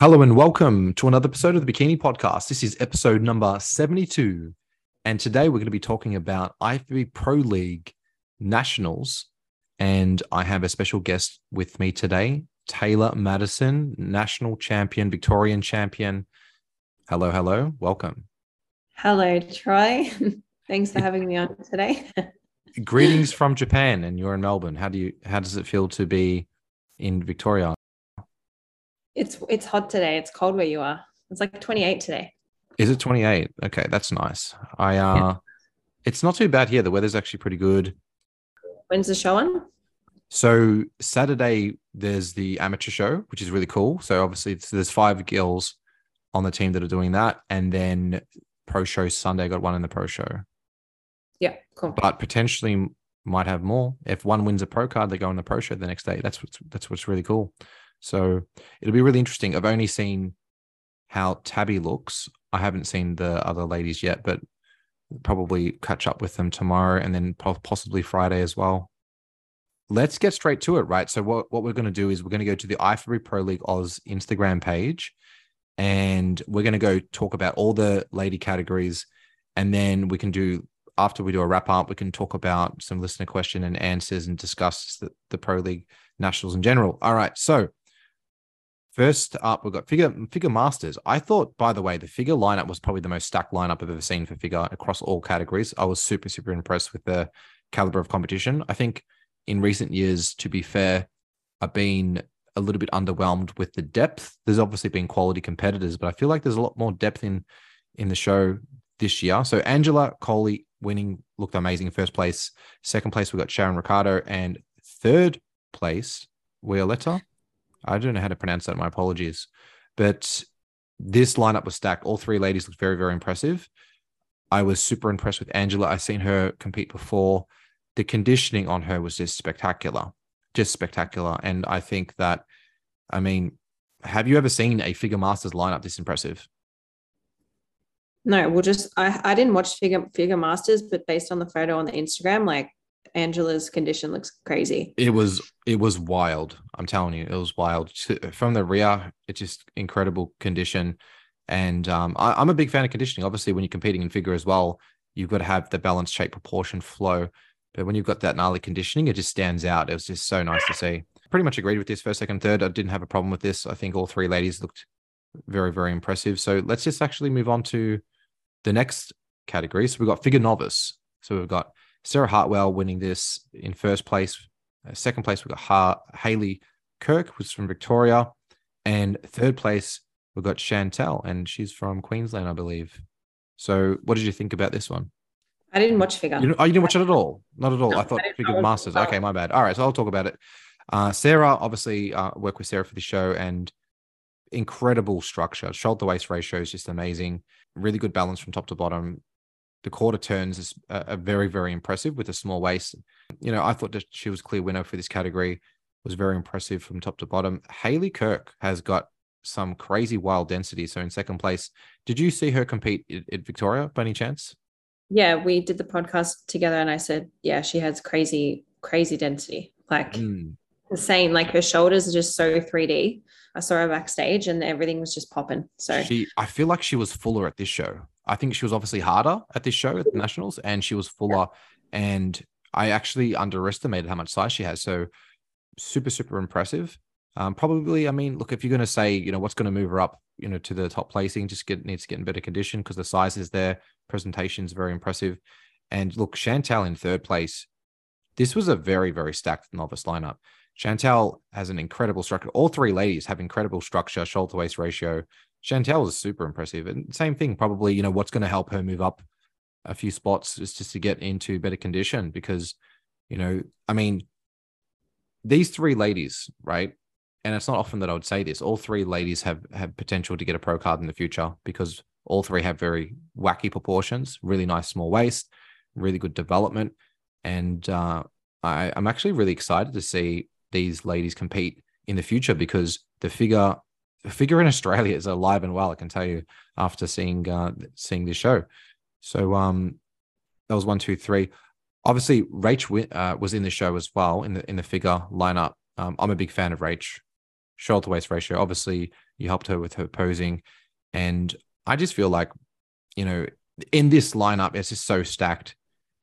Hello and welcome to another episode of the Bikini Podcast. This is episode number 72. And today we're going to be talking about IFBB Pro League Nationals. And I have a special guest with me today, Taylor Madison, national champion, Victorian champion. Hello, hello. Welcome. Hello, Troy. Thanks for having me on today. Greetings from Japan and you're in Melbourne. How do you how does it feel to be in Victoria? It's it's hot today. It's cold where you are. It's like 28 today. Is it 28? Okay, that's nice. I uh yeah. it's not too bad here. The weather's actually pretty good. When's the show on? So Saturday there's the amateur show, which is really cool. So obviously there's five girls on the team that are doing that, and then pro show Sunday got one in the pro show. Yeah, cool. But potentially might have more. If one wins a pro card, they go in the pro show the next day. That's what's that's what's really cool. So it'll be really interesting. I've only seen how Tabby looks. I haven't seen the other ladies yet, but probably catch up with them tomorrow and then possibly Friday as well. Let's get straight to it, right? So what, what we're going to do is we're going to go to the IFBB Pro League Oz Instagram page and we're going to go talk about all the lady categories and then we can do after we do a wrap up we can talk about some listener question and answers and discuss the, the pro league nationals in general all right so First up, we've got figure figure masters. I thought, by the way, the figure lineup was probably the most stacked lineup I've ever seen for figure across all categories. I was super super impressed with the caliber of competition. I think in recent years, to be fair, I've been a little bit underwhelmed with the depth. There's obviously been quality competitors, but I feel like there's a lot more depth in in the show this year. So Angela Coley winning looked amazing. in First place, second place we got Sharon Ricardo, and third place Violetta I don't know how to pronounce that. My apologies. But this lineup was stacked. All three ladies looked very, very impressive. I was super impressed with Angela. I've seen her compete before. The conditioning on her was just spectacular, just spectacular. And I think that, I mean, have you ever seen a figure masters lineup this impressive? No, we'll just I, I didn't watch figure figure masters, but based on the photo on the Instagram, like Angela's condition looks crazy. It was it was wild. I'm telling you, it was wild. From the rear, it's just incredible condition. And um, I, am a big fan of conditioning. Obviously, when you're competing in figure as well, you've got to have the balance, shape, proportion, flow. But when you've got that gnarly conditioning, it just stands out. It was just so nice to see. Pretty much agreed with this first, second, third. I didn't have a problem with this. I think all three ladies looked very, very impressive. So let's just actually move on to the next category. So we've got figure novice. So we've got Sarah Hartwell winning this in first place. Uh, second place, we've got ha- Haley Kirk, who's from Victoria. And third place, we've got Chantel, and she's from Queensland, I believe. So, what did you think about this one? I didn't watch Figure. You, oh, you didn't watch it at all? Not at all. No, I thought I Figure Masters. Okay, my bad. All right, so I'll talk about it. Uh, Sarah, obviously, uh, work with Sarah for the show, and incredible structure. Shoulder waist ratio is just amazing. Really good balance from top to bottom the quarter turns is a, very very impressive with a small waist. You know, I thought that she was clear winner for this category. Was very impressive from top to bottom. Haley Kirk has got some crazy wild density. So in second place, did you see her compete at, Victoria by any chance? Yeah, we did the podcast together, and I said, yeah, she has crazy crazy density. Like mm. the same, like her shoulders are just so 3D. I saw her backstage and everything was just popping. So she, I feel like she was fuller at this show. I think she was obviously harder at this show at the Nationals, and she was fuller. And I actually underestimated how much size she has. So super, super impressive. Um, probably, I mean, look, if you're going to say, you know, what's going to move her up, you know, to the top placing, just get needs to get in better condition because the size is there. Presentation is very impressive. And look, Chantel in third place. This was a very, very stacked novice lineup. Chantel has an incredible structure. All three ladies have incredible structure, shoulder waist ratio. Chantel is super impressive. And same thing, probably, you know, what's going to help her move up a few spots is just to get into better condition because, you know, I mean, these three ladies, right? And it's not often that I would say this. All three ladies have have potential to get a pro card in the future because all three have very wacky proportions, really nice small waist, really good development, and uh, I, I'm actually really excited to see these ladies compete in the future because the figure figure in Australia is alive and well. I can tell you after seeing uh, seeing this show. So um, that was one, two, three. Obviously, Rach uh, was in the show as well in the in the figure lineup. Um, I'm a big fan of Rach. shoulder waist ratio. Obviously, you helped her with her posing, and I just feel like, you know, in this lineup, it's just so stacked.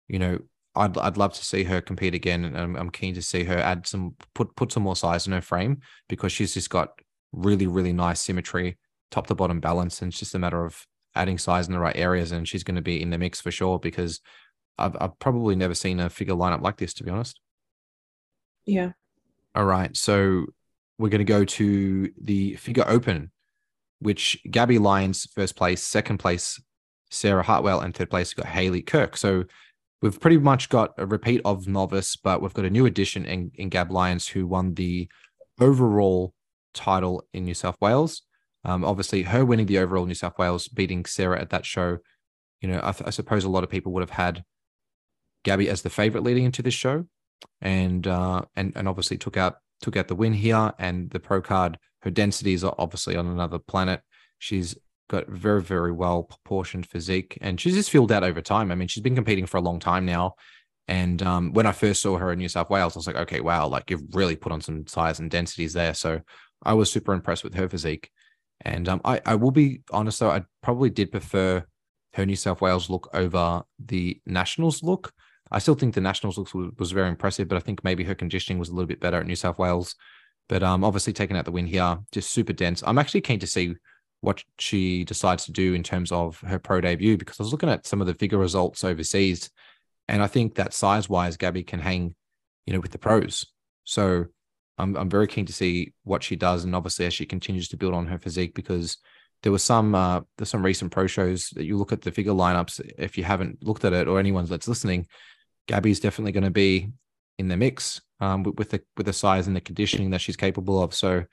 You know, I'd I'd love to see her compete again, and I'm, I'm keen to see her add some put put some more size in her frame because she's just got really really nice symmetry, top to bottom balance, and it's just a matter of adding size in the right areas, and she's going to be in the mix for sure because I've I've probably never seen a figure lineup like this to be honest. Yeah. All right, so we're going to go to the figure open, which Gabby Lyons first place, second place Sarah Hartwell, and third place got Haley Kirk. So we've pretty much got a repeat of novice, but we've got a new addition in, in Gab Lyons who won the overall title in New South Wales. Um, obviously, her winning the overall New South Wales, beating Sarah at that show. You know, I, I suppose a lot of people would have had Gabby as the favorite leading into this show, and uh, and and obviously took out took out the win here. And the pro card, her densities are obviously on another planet. She's got very, very well proportioned physique, and she's just filled out over time. I mean, she's been competing for a long time now. And um, when I first saw her in New South Wales, I was like, okay, wow, like you've really put on some size and densities there. So I was super impressed with her physique. And um, I, I will be honest though, I probably did prefer her New South Wales look over the Nationals look. I still think the Nationals look was, was very impressive, but I think maybe her conditioning was a little bit better at New South Wales. But um, obviously taking out the win here, just super dense. I'm actually keen to see what she decides to do in terms of her pro debut because I was looking at some of the figure results overseas, and I think that size wise, Gabby can hang, you know, with the pros. So I'm I'm very keen to see what she does, and obviously as she continues to build on her physique because there was some uh, there's some recent pro shows that you look at the figure lineups. If you haven't looked at it or anyone that's listening, Gabby's definitely going to be in the mix um, with, with the with the size and the conditioning that she's capable of. So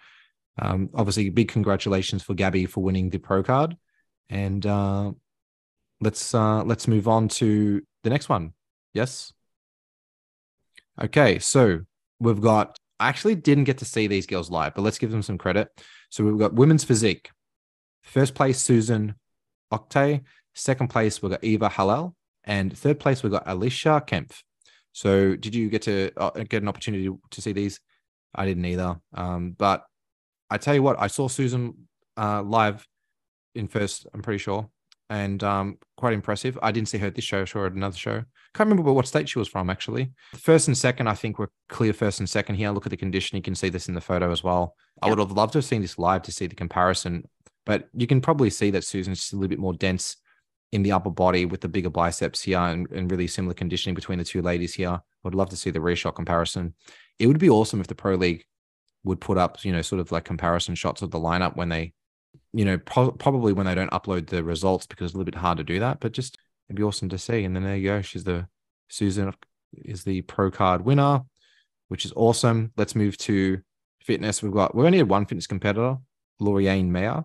um, obviously, big congratulations for Gabby for winning the pro card, and uh, let's uh, let's move on to the next one. Yes. Okay, so we've got. I actually didn't get to see these girls live, but let's give them some credit. So we've got women's physique. First place, Susan Octay. Second place, we've got Eva Halal. And third place, we've got Alicia Kempf. So did you get to uh, get an opportunity to see these? I didn't either. Um, but I tell you what, I saw Susan uh, live in first. I'm pretty sure, and um, quite impressive. I didn't see her at this show. Sure, at another show. Can't remember what state she was from actually. First and second, I think were clear. First and second here. Look at the condition. You can see this in the photo as well. I would have loved to have seen this live to see the comparison, but you can probably see that Susan's just a little bit more dense in the upper body with the bigger biceps here and, and really similar conditioning between the two ladies here. I would love to see the rear shot comparison. It would be awesome if the pro league would put up, you know, sort of like comparison shots of the lineup when they, you know, pro- probably when they don't upload the results because it's a little bit hard to do that. But just it'd be awesome to see. And then there you go. She's the Susan is the pro card winner, which is awesome. Let's move to fitness. We've got we only had one fitness competitor, Lauriane Mayer.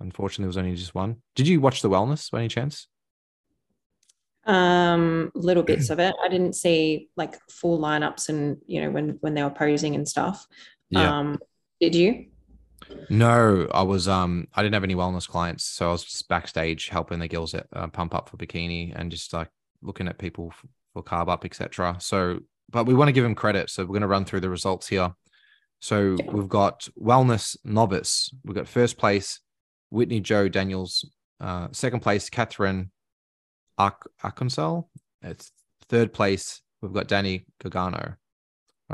Unfortunately, there was only just one. Did you watch the wellness by any chance? Um, little bits of it. I didn't see like full lineups and you know when when they were posing and stuff. Yeah. Um, did you? No, I was. Um, I didn't have any wellness clients, so I was just backstage helping the girls at, uh, pump up for bikini and just like looking at people for, for carb up, etc. So, but we want to give them credit, so we're going to run through the results here. So we've got wellness novice. We've got first place Whitney Joe Daniels. Uh, second place Catherine Ar- Arkansas. It's third place. We've got Danny Gargano.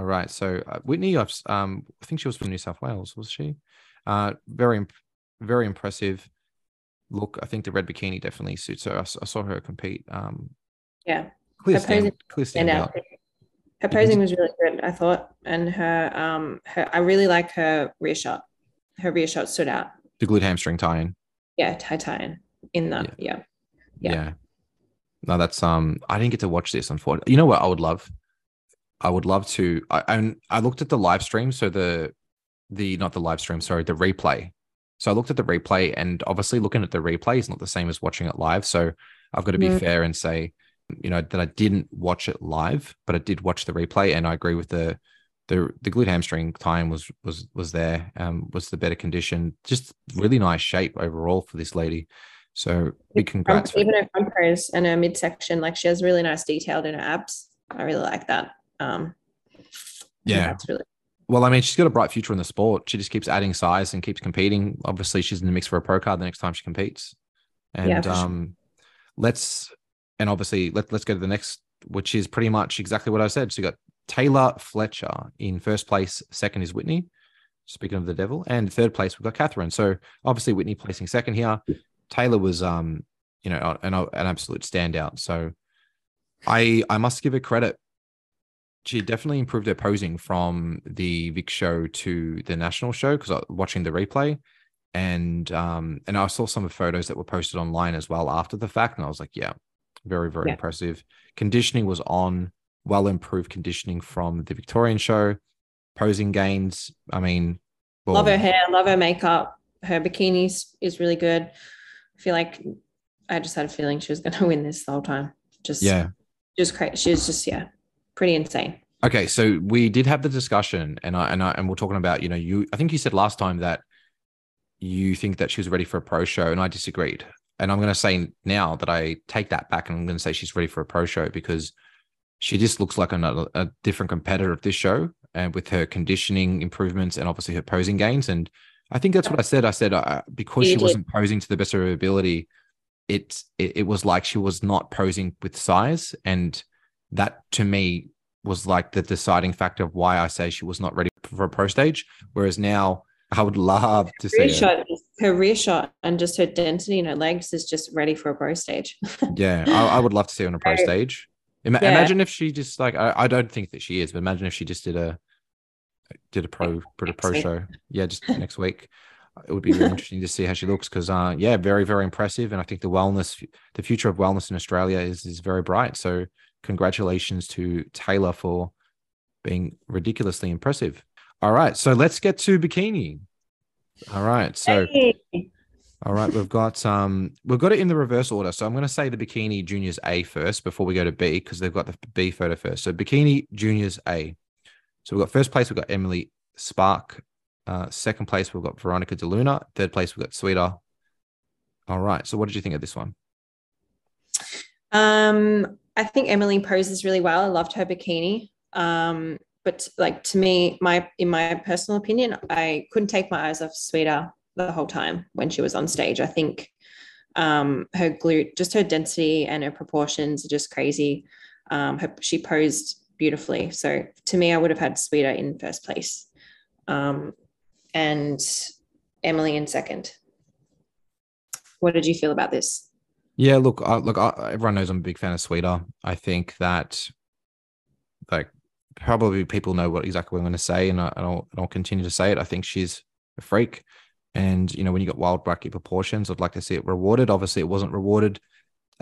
All right. So uh, Whitney, I've, um, I think she was from New South Wales, was she? Uh, very, very impressive look. I think the red bikini definitely suits her. I, I saw her compete. Um, yeah. Clear her stand, clear stand out. Her posing was really good, I thought, and her um her I really like her rear shot. Her rear shot stood out. The glute hamstring tie-in. Yeah, tie tie-in in that. Yeah. yeah. yeah. No, that's um. I didn't get to watch this. Unfortunately, you know what I would love. I would love to. I I, I looked at the live stream. So the the not the live stream. Sorry, the replay. So I looked at the replay, and obviously looking at the replay is not the same as watching it live. So I've got to be yeah. fair and say, you know, that I didn't watch it live, but I did watch the replay, and I agree with the the the glute hamstring time was was was there. Um, was the better condition. Just really nice shape overall for this lady. So big congrats. Even her front pose and her midsection, like she has really nice detailed in her abs. I really like that. Um, yeah, that's really Well, I mean, she's got a bright future in the sport. She just keeps adding size and keeps competing. Obviously, she's in the mix for a pro card the next time she competes. And yeah, um, sure. let's and obviously let, let's go to the next, which is pretty much exactly what I said. So you got Taylor Fletcher in first place. Second is Whitney. Speaking of the devil, and third place we've got Catherine. So obviously Whitney placing second here. Taylor was um, you know, an, an absolute standout. So I I must give her credit she definitely improved her posing from the Vic show to the national show because I was watching the replay. And um and I saw some of the photos that were posted online as well after the fact and I was like yeah very very yeah. impressive. Conditioning was on well improved conditioning from the Victorian show. Posing gains I mean well, love her hair love her makeup. Her bikinis is really good. I feel like I just had a feeling she was going to win this the whole time. Just yeah. just crazy she was just yeah pretty insane. Okay, so we did have the discussion, and I and I and we're talking about you know you. I think you said last time that you think that she was ready for a pro show, and I disagreed. And I'm going to say now that I take that back, and I'm going to say she's ready for a pro show because she just looks like another a different competitor at this show, and with her conditioning improvements and obviously her posing gains. And I think that's what I said. I said uh, because you she did. wasn't posing to the best of her ability, it, it it was like she was not posing with size and that to me was like the deciding factor of why I say she was not ready for a pro stage. Whereas now I would love to see shot, her rear shot and just her density in her legs is just ready for a pro stage. yeah, I, I, would love to see her on a pro stage. Ima- yeah. Imagine if she just like I, I, don't think that she is, but imagine if she just did a did a pro did a pro show. Yeah, just next week. It would be really interesting to see how she looks because, uh, yeah, very very impressive, and I think the wellness, the future of wellness in Australia is is very bright. So congratulations to Taylor for being ridiculously impressive. All right, so let's get to bikini. All right, so hey. all right, we've got um we've got it in the reverse order. So I'm going to say the bikini juniors A first before we go to B because they've got the B photo first. So bikini juniors A. So we've got first place we've got Emily Spark. Uh, second place we've got Veronica DeLuna. Third place we've got Sweta. All right. So what did you think of this one? Um, I think Emily poses really well. I loved her bikini. Um, but like to me, my in my personal opinion, I couldn't take my eyes off Sweta the whole time when she was on stage. I think um, her glute, just her density and her proportions are just crazy. Um, her, she posed beautifully. So to me, I would have had Sweta in first place, um, and Emily in second. What did you feel about this? Yeah, look, uh, look, uh, everyone knows I'm a big fan of Sweta. I think that, like, probably people know what exactly what I'm going to say, and, I, and I'll, continue to say it. I think she's a freak, and you know, when you got wild bracket proportions, I'd like to see it rewarded. Obviously, it wasn't rewarded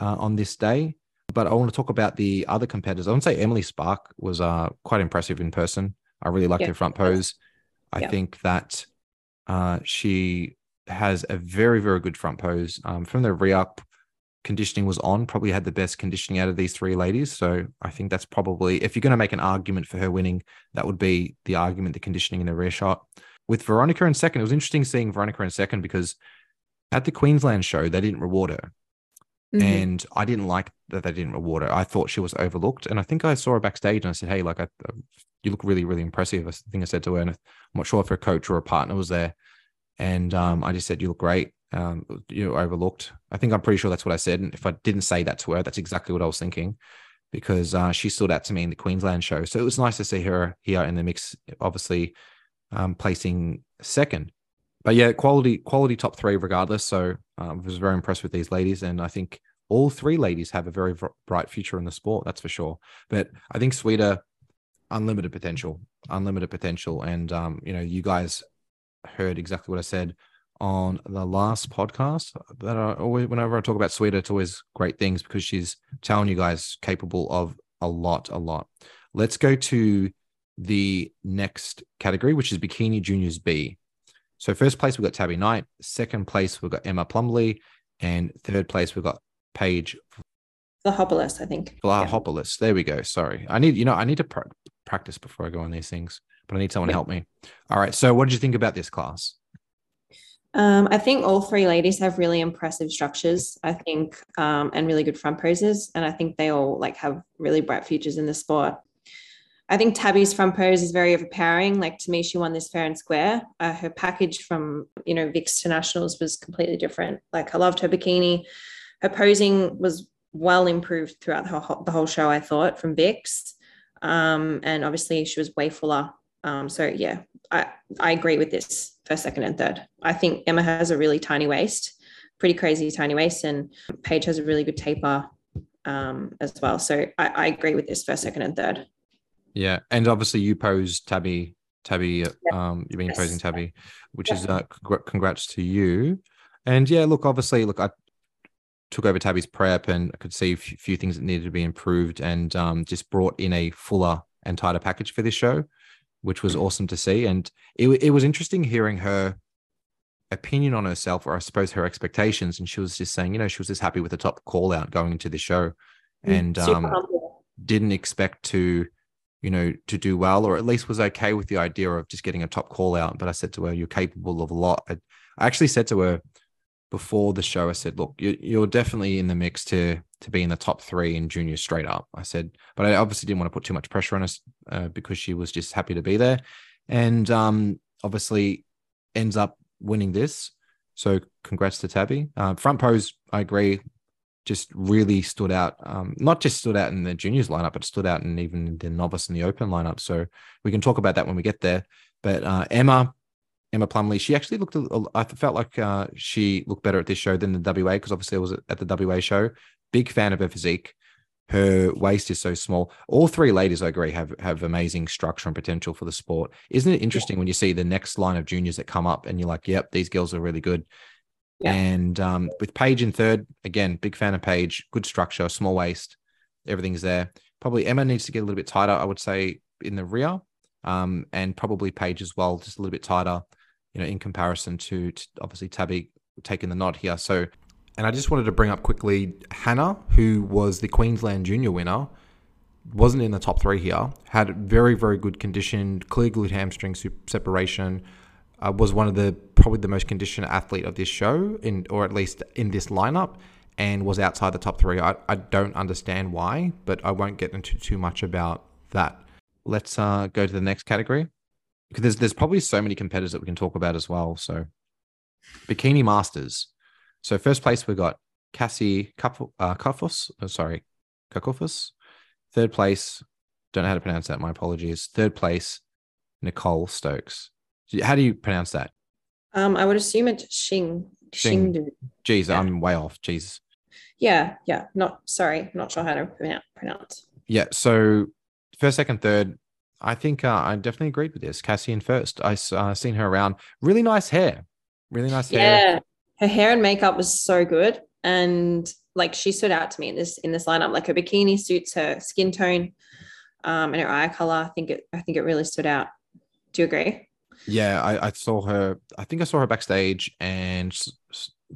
uh, on this day, but I want to talk about the other competitors. I want to say Emily Spark was uh, quite impressive in person. I really liked yeah. her front pose. I yeah. think that uh, she has a very, very good front pose um, from the rear conditioning was on, probably had the best conditioning out of these three ladies. So I think that's probably, if you're going to make an argument for her winning, that would be the argument, the conditioning in the rear shot. With Veronica in second, it was interesting seeing Veronica in second because at the Queensland show, they didn't reward her. Mm-hmm. And I didn't like that they didn't reward her. I thought she was overlooked. And I think I saw her backstage and I said, Hey, like, I, you look really, really impressive. I think I said to her, and I'm not sure if her coach or a partner was there. And um, I just said, You look great um, you know, overlooked. I think I'm pretty sure that's what I said. And if I didn't say that to her, that's exactly what I was thinking because uh, she stood out to me in the Queensland show. So it was nice to see her here in the mix, obviously um, placing second. But yeah, quality, quality top three regardless. So um, I was very impressed with these ladies. And I think all three ladies have a very bright future in the sport. That's for sure. But I think Sweta, unlimited potential, unlimited potential. And, um, you know, you guys heard exactly what I said on the last podcast that I always, whenever I talk about Sweta, it's always great things because she's telling you guys capable of a lot, a lot. Let's go to the next category, which is Bikini Juniors B. So first place we've got Tabby Knight, second place we've got Emma Plumley, and third place we've got Paige Vlahopoulos, I think. Vlahopoulos. Yeah. There we go. Sorry. I need, you know, I need to pr- practice before I go on these things, but I need someone yeah. to help me. All right. So what did you think about this class? Um, I think all three ladies have really impressive structures. I think, um, and really good front poses, and I think they all like have really bright futures in the sport. I think Tabby's front pose is very overpowering. Like to me, she won this fair and square. Uh, her package from you know Vix to Nationals was completely different. Like I loved her bikini. Her posing was well improved throughout the whole, the whole show. I thought from Vix, um, and obviously she was way fuller. Um, so yeah, I I agree with this first, second, and third. I think Emma has a really tiny waist, pretty crazy tiny waist, and Paige has a really good taper um, as well. So I, I agree with this first, second, and third. Yeah, and obviously you pose Tabby. Tabby, um, you've been yes. posing Tabby, which is uh, congrats to you. And yeah, look, obviously, look, I took over Tabby's prep and I could see a few things that needed to be improved, and um, just brought in a fuller and tighter package for this show, which was awesome to see. And it it was interesting hearing her opinion on herself, or I suppose her expectations. And she was just saying, you know, she was just happy with the top call out going into the show, mm, and um, didn't expect to you know, to do well, or at least was okay with the idea of just getting a top call out. But I said to her, "You're capable of a lot." I, I actually said to her before the show, I said, "Look, you, are definitely in the mix to to be in the top three in junior straight up." I said, but I obviously didn't want to put too much pressure on us uh, because she was just happy to be there, and um, obviously ends up winning this. So congrats to Tabby. Uh, front pose, I agree just really stood out. Um, not just stood out in the juniors lineup, but stood out in even the novice and the open lineup. So we can talk about that when we get there. But uh, Emma, Emma Plumley, she actually looked. I felt like uh, she looked better at this show than the WA because obviously I was at the WA show. Big fan of her physique. Her waist is so small. All three ladies, I agree, have have amazing structure and potential for the sport. Isn't it interesting yeah. when you see the next line of juniors that come up and you're like, "Yep, these girls are really good." Yeah. And um, with Paige in third, again, big fan of Paige, good structure, small waist, everything's there. Probably Emma needs to get a little bit tighter, I would say, in the rear, um, and probably Paige as well, just a little bit tighter, you know, in comparison to, to obviously Tabby taking the nod here. So, and I just wanted to bring up quickly Hannah, who was the Queensland Junior winner, wasn't in the top three here, had very, very good condition, clear glute hamstring separation uh, was one of the probably the most conditioned athlete of this show, in or at least in this lineup, and was outside the top three. I, I don't understand why, but I won't get into too much about that. Let's uh, go to the next category because there's there's probably so many competitors that we can talk about as well. So, bikini masters. So first place we got Cassie Kafos. Uh, oh, sorry, Kakofus. Third place, don't know how to pronounce that. My apologies. Third place, Nicole Stokes. How do you pronounce that? Um, I would assume it's Xing. Xing. Jeez, yeah. I'm way off. Jeez. Yeah, yeah. Not sorry, not sure how to pronounce. Yeah. So first, second, third. I think uh, I definitely agreed with this. Cassian first. I uh, seen her around. Really nice hair. Really nice hair. Yeah, her hair and makeup was so good, and like she stood out to me in this in this lineup. Like her bikini suits her skin tone, um, and her eye color. I think it. I think it really stood out. Do you agree? Yeah, I, I saw her. I think I saw her backstage and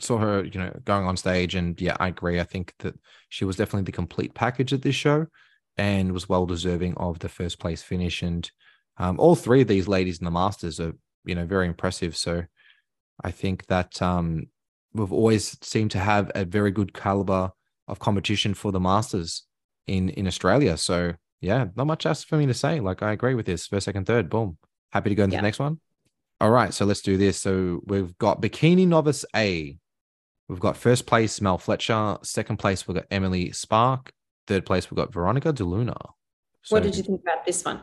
saw her, you know, going on stage. And yeah, I agree. I think that she was definitely the complete package at this show and was well deserving of the first place finish. And um, all three of these ladies in the Masters are, you know, very impressive. So I think that um, we've always seemed to have a very good caliber of competition for the Masters in in Australia. So yeah, not much else for me to say. Like I agree with this. First, second, third, boom. Happy to go into yeah. the next one? All right, so let's do this. So we've got Bikini Novice A. We've got first place Mel Fletcher. Second place we've got Emily Spark. Third place we've got Veronica DeLuna. So, what did you think about this one?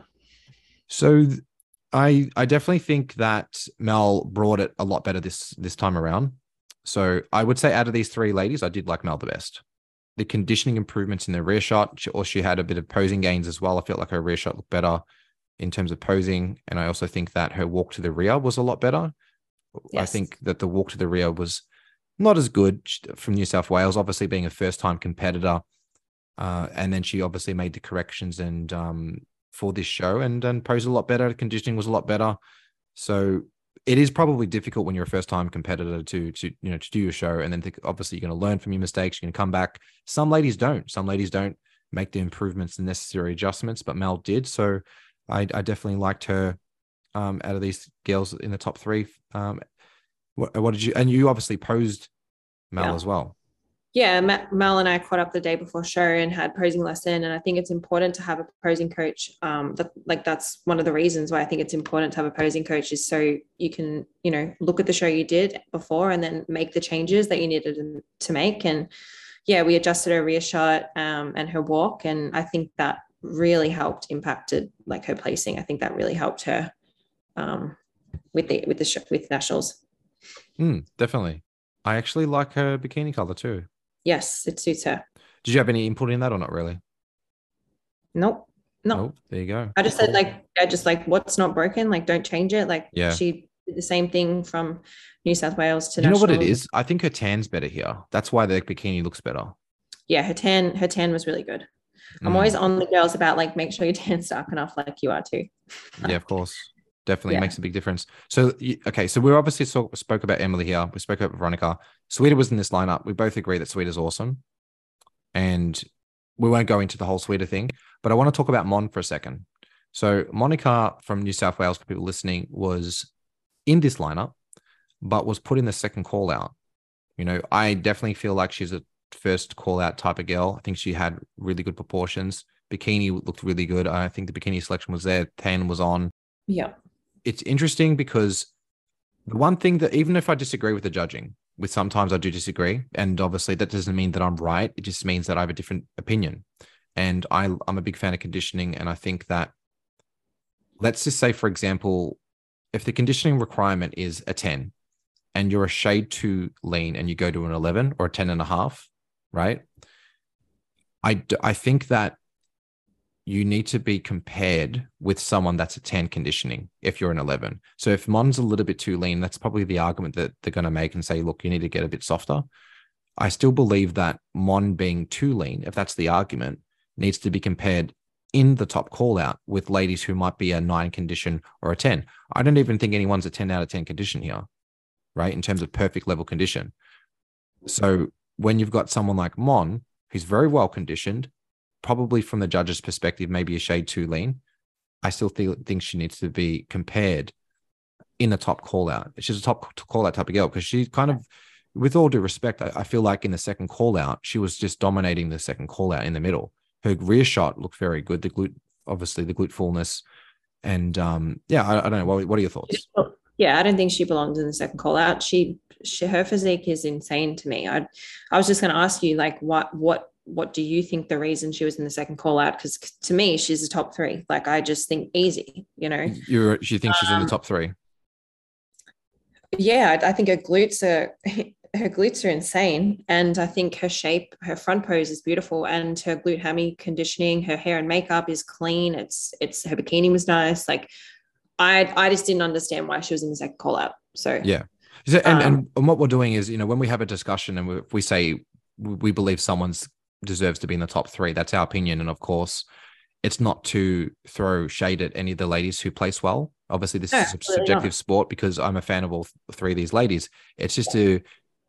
So I I definitely think that Mel brought it a lot better this this time around. So I would say out of these three ladies, I did like Mel the best. The conditioning improvements in the rear shot, or she had a bit of posing gains as well. I felt like her rear shot looked better in terms of posing. And I also think that her walk to the rear was a lot better. Yes. I think that the walk to the rear was not as good from New South Wales, obviously being a first time competitor. Uh, and then she obviously made the corrections and um, for this show and and posed a lot better. The conditioning was a lot better. So it is probably difficult when you're a first time competitor to to you know to do your show and then think, obviously you're going to learn from your mistakes. You're going to come back. Some ladies don't. Some ladies don't make the improvements and necessary adjustments, but Mel did. So I, I definitely liked her um, out of these girls in the top three. Um, what, what, did you? And you obviously posed Mel yeah. as well. Yeah, Mel and I caught up the day before show and had posing lesson, and I think it's important to have a posing coach. Um, that, like that's one of the reasons why I think it's important to have a posing coach is so you can, you know, look at the show you did before and then make the changes that you needed to make. And yeah, we adjusted her rear shot um, and her walk, and I think that really helped impacted like her placing. I think that really helped her um, with the with the with nationals. Mm, definitely. I actually like her bikini color too. Yes, it suits her. Did you have any input in that or not really? Nope. No. Nope. There you go. I just said like I just like what's not broken, like don't change it. Like yeah. she did the same thing from New South Wales to You know what it is? I think her tan's better here. That's why the bikini looks better. Yeah, her tan, her tan was really good. I'm mm. always on the girls about like make sure your tan's dark enough, like you are too. yeah, of course. Definitely yeah. makes a big difference. So, okay, so we obviously spoke about Emily here. We spoke about Veronica. Sweta was in this lineup. We both agree that Sweta's awesome. And we won't go into the whole Sweta thing, but I want to talk about Mon for a second. So, Monica from New South Wales, for people listening, was in this lineup, but was put in the second call out. You know, I definitely feel like she's a first call out type of girl. I think she had really good proportions. Bikini looked really good. I think the bikini selection was there. Tan was on. Yeah it's interesting because the one thing that even if I disagree with the judging, with sometimes I do disagree, and obviously that doesn't mean that I'm right. It just means that I have a different opinion. And I, I'm a big fan of conditioning, and I think that let's just say, for example, if the conditioning requirement is a 10 and you're a shade too lean and you go to an 11 or a 10 and a half, right? I, I think that you need to be compared with someone that's a 10 conditioning if you're an 11. So if Mon's a little bit too lean, that's probably the argument that they're going to make and say, look, you need to get a bit softer. I still believe that Mon being too lean, if that's the argument, needs to be compared in the top call out with ladies who might be a nine condition or a 10. I don't even think anyone's a 10 out of 10 condition here, right? In terms of perfect level condition. So when you've got someone like Mon, who's very well conditioned, probably from the judge's perspective, maybe a shade too lean. I still th- think she needs to be compared in a top call out. She's a top call out type of girl because she kind of, with all due respect, I, I, feel like in the second call out, she was just dominating the second call out in the middle. Her rear shot looked very good. The glute, obviously, the glute fullness. And um, yeah, I, I don't know. What, what are your thoughts? Yeah, I don't think she belongs in the second call out. She, she her physique is insane to me. I, I was just going to ask you, like, what, what what do you think the reason she was in the second call out? Because to me, she's a top three. Like I just think easy, you know. You you think she's um, in the um, top three? Yeah, I, I think her glutes are her glutes are insane, and I think her shape, her front pose is beautiful, and her glute hammy conditioning, her hair and makeup is clean. It's it's her bikini was nice. Like I I just didn't understand why she was in the second call out. So yeah. And, um, and what we're doing is, you know, when we have a discussion and we, we say we believe someone's deserves to be in the top three. That's our opinion. And of course, it's not to throw shade at any of the ladies who place well. Obviously, this no, is a subjective not. sport because I'm a fan of all three of these ladies. It's just to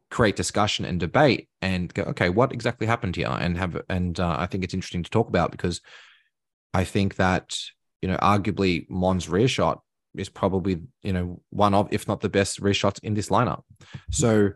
create discussion and debate and go, okay, what exactly happened here? And have and uh, I think it's interesting to talk about because I think that you know, arguably Mon's rear shot is probably you know one of, if not the best rear shots in this lineup. So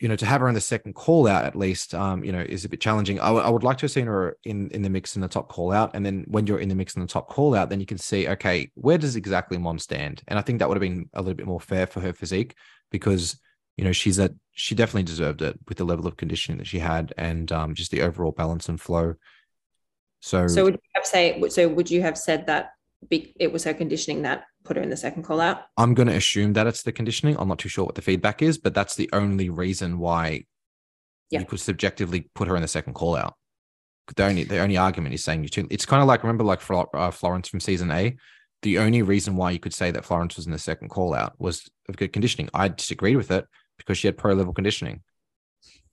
you know, to have her in the second call out at least, um, you know, is a bit challenging. I, w- I would like to have seen her in in the mix in the top call out, and then when you're in the mix in the top call out, then you can see, okay, where does exactly Mon stand? And I think that would have been a little bit more fair for her physique because you know she's at she definitely deserved it with the level of conditioning that she had and um, just the overall balance and flow. So, so would you have say so? Would you have said that it was her conditioning that put her in the second call out? I'm going to assume that it's the conditioning. I'm not too sure what the feedback is, but that's the only reason why yeah. you could subjectively put her in the second call out. The only the only argument is saying you too. It's kind of like remember like uh, Florence from season A. The only reason why you could say that Florence was in the second call out was of good conditioning. I disagreed with it because she had pro level conditioning.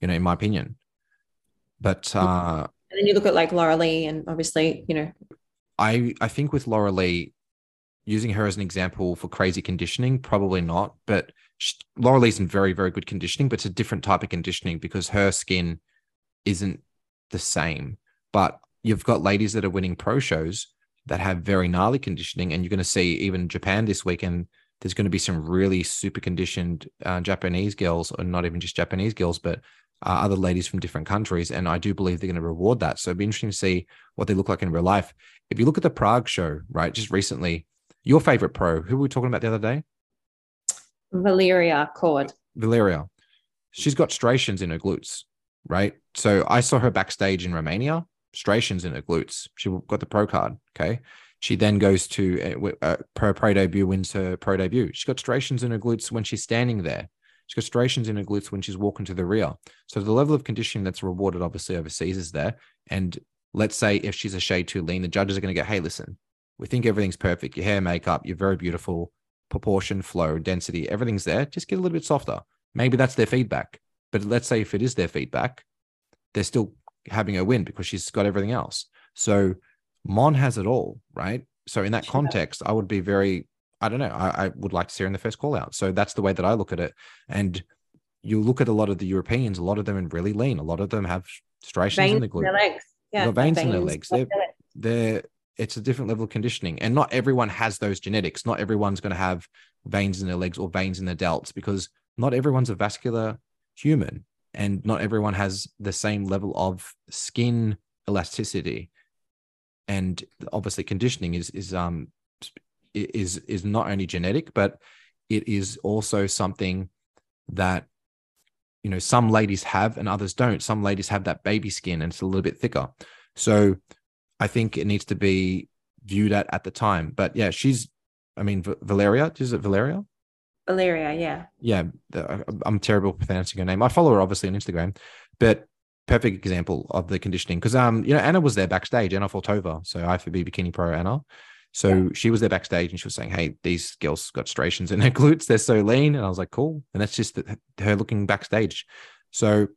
You know, in my opinion. But uh, and then you look at like Laura Lee, and obviously, you know, I I think with Laura Lee, using her as an example for crazy conditioning, probably not. But she, Laura Lee's in very very good conditioning, but it's a different type of conditioning because her skin isn't the same. But you've got ladies that are winning pro shows that have very gnarly conditioning, and you're going to see even Japan this weekend there's going to be some really super conditioned uh, Japanese girls, or not even just Japanese girls, but uh, other ladies from different countries. And I do believe they're going to reward that. So it'd be interesting to see what they look like in real life. If you look at the Prague show, right, just recently, your favorite pro, who were we talking about the other day? Valeria Cord. Valeria. She's got striations in her glutes, right? So I saw her backstage in Romania, striations in her glutes. She got the pro card. Okay. She then goes to uh, uh, pro pro debut, wins her pro debut. She's got striations in her glutes when she's standing there. She's got striations in her glutes when she's walking to the rear. So the level of conditioning that's rewarded, obviously, overseas is there. And let's say if she's a shade too lean, the judges are going to go, hey, listen, we think everything's perfect. Your hair, makeup, you're very beautiful, proportion, flow, density, everything's there. Just get a little bit softer. Maybe that's their feedback. But let's say if it is their feedback, they're still having a win because she's got everything else. So Mon has it all, right? So in that context, I would be very, I don't know, I, I, would like to see her in the first call out. So that's the way that I look at it. And you look at a lot of the Europeans, a lot of them are really lean. A lot of them have striations in the glute. Their legs. Yeah, veins, veins in their legs. They're, they're it's a different level of conditioning. And not everyone has those genetics. Not everyone's going to have veins in their legs or veins in their delts because not everyone's a vascular human and not everyone has the same level of skin elasticity. And obviously conditioning is is um is is not only genetic, but it is also something that you know some ladies have and others don't. Some ladies have that baby skin and it's a little bit thicker. So I think it needs to be viewed at at the time. But yeah, she's, I mean, v- Valeria, is it Valeria? Valeria, yeah. Yeah, I'm terrible pronouncing her name. I follow her obviously on Instagram, but perfect example of the conditioning because um you know Anna was there backstage, Anna Fortova, so IFBB Bikini Pro Anna. So yeah. she was there backstage and she was saying, "Hey, these girls got striations in their glutes. They're so lean." And I was like, "Cool." And that's just the, her looking backstage. So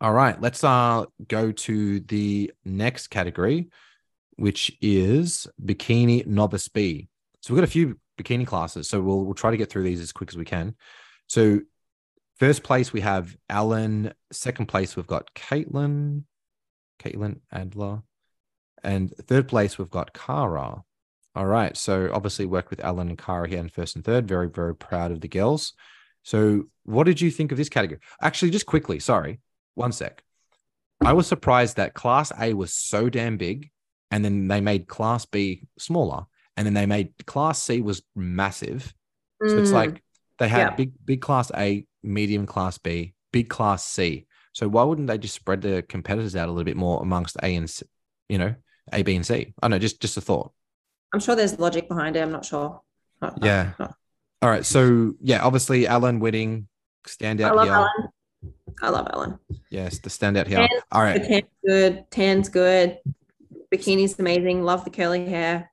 all right, let's uh go to the next category, which is bikini novice B. So we've got a few bikini classes, so we'll we'll try to get through these as quick as we can. So first place we have Alan. Second place we've got Caitlin, Caitlin Adler, and third place we've got Kara. All right, so obviously worked with Alan and Kara here in first and third. Very very proud of the girls. So what did you think of this category? Actually, just quickly, sorry one sec. I was surprised that class A was so damn big and then they made class B smaller and then they made class C was massive. Mm. So it's mm. like they had yeah. big big class A, medium class B, big class C. So why wouldn't they just spread the competitors out a little bit more amongst A and C, you know, A, B, and C? I know, just just a thought. I'm sure there's logic behind it. I'm not sure. Not, yeah. Not. All right. So yeah, obviously Alan Whitting stand out here. Alan. I love Ellen. Yes, the standout here. Tan, All right. Tan's good. Tan's good. Bikini's amazing. Love the curly hair.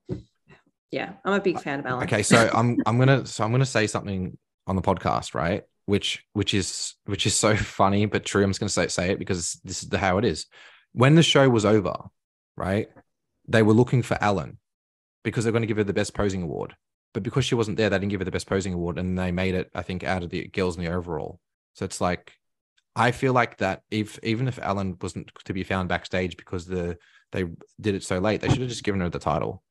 Yeah, I'm a big fan of Ellen. Okay, so I'm I'm gonna so I'm gonna say something on the podcast, right? Which which is which is so funny but true. I'm just gonna say say it because this is the how it is. When the show was over, right? They were looking for Ellen because they're going to give her the best posing award. But because she wasn't there, they didn't give her the best posing award, and they made it, I think, out of the girls in the overall. So it's like I feel like that if even if Ellen wasn't to be found backstage because the they did it so late, they should have just given her the title.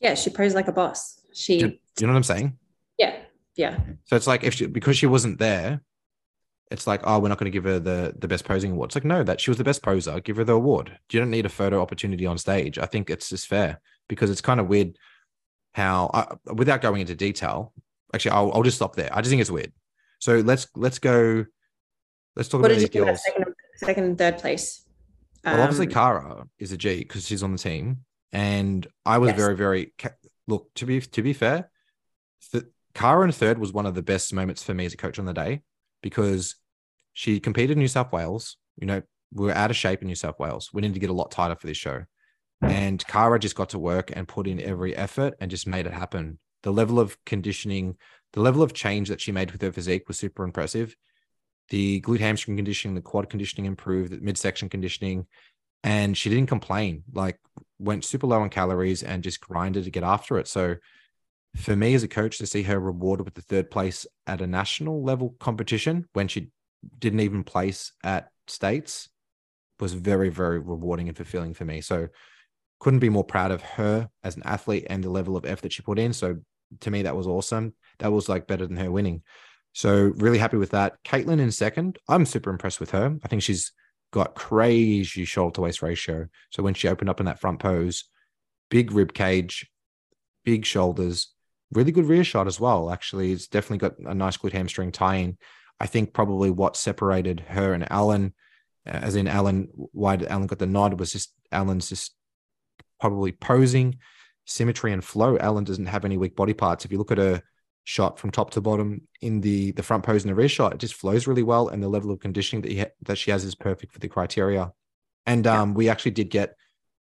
Yeah, she posed like a boss. She, do you know what I'm saying? Yeah, yeah. So it's like if she because she wasn't there, it's like oh we're not going to give her the the best posing award. It's like no, that she was the best poser. Give her the award. You don't need a photo opportunity on stage. I think it's just fair because it's kind of weird how uh, without going into detail. Actually, I'll, I'll just stop there. I just think it's weird. So let's let's go. Let's talk what about these girls. Second, second and third place. Well, obviously, um, Kara is a G because she's on the team, and I was yes. very, very look to be to be fair. Th- Kara in third was one of the best moments for me as a coach on the day because she competed in New South Wales. You know, we were out of shape in New South Wales. We needed to get a lot tighter for this show, and Kara just got to work and put in every effort and just made it happen. The level of conditioning the level of change that she made with her physique was super impressive. The glute hamstring conditioning, the quad conditioning improved, the midsection conditioning, and she didn't complain. Like went super low on calories and just grinded to get after it. So for me as a coach to see her rewarded with the third place at a national level competition when she didn't even place at states was very very rewarding and fulfilling for me so couldn't be more proud of her as an athlete and the level of effort that she put in so to me, that was awesome. That was like better than her winning. So really happy with that. Caitlin in second. I'm super impressed with her. I think she's got crazy shoulder to waist ratio. So when she opened up in that front pose, big rib cage, big shoulders, really good rear shot as well. Actually, it's definitely got a nice glute hamstring tie in. I think probably what separated her and Alan, uh, as in Alan, why did Alan got the nod was just Alan's just probably posing, symmetry and flow. Alan doesn't have any weak body parts. If you look at her shot from top to bottom in the the front pose and the rear shot, it just flows really well, and the level of conditioning that ha- that she has is perfect for the criteria. And um, we actually did get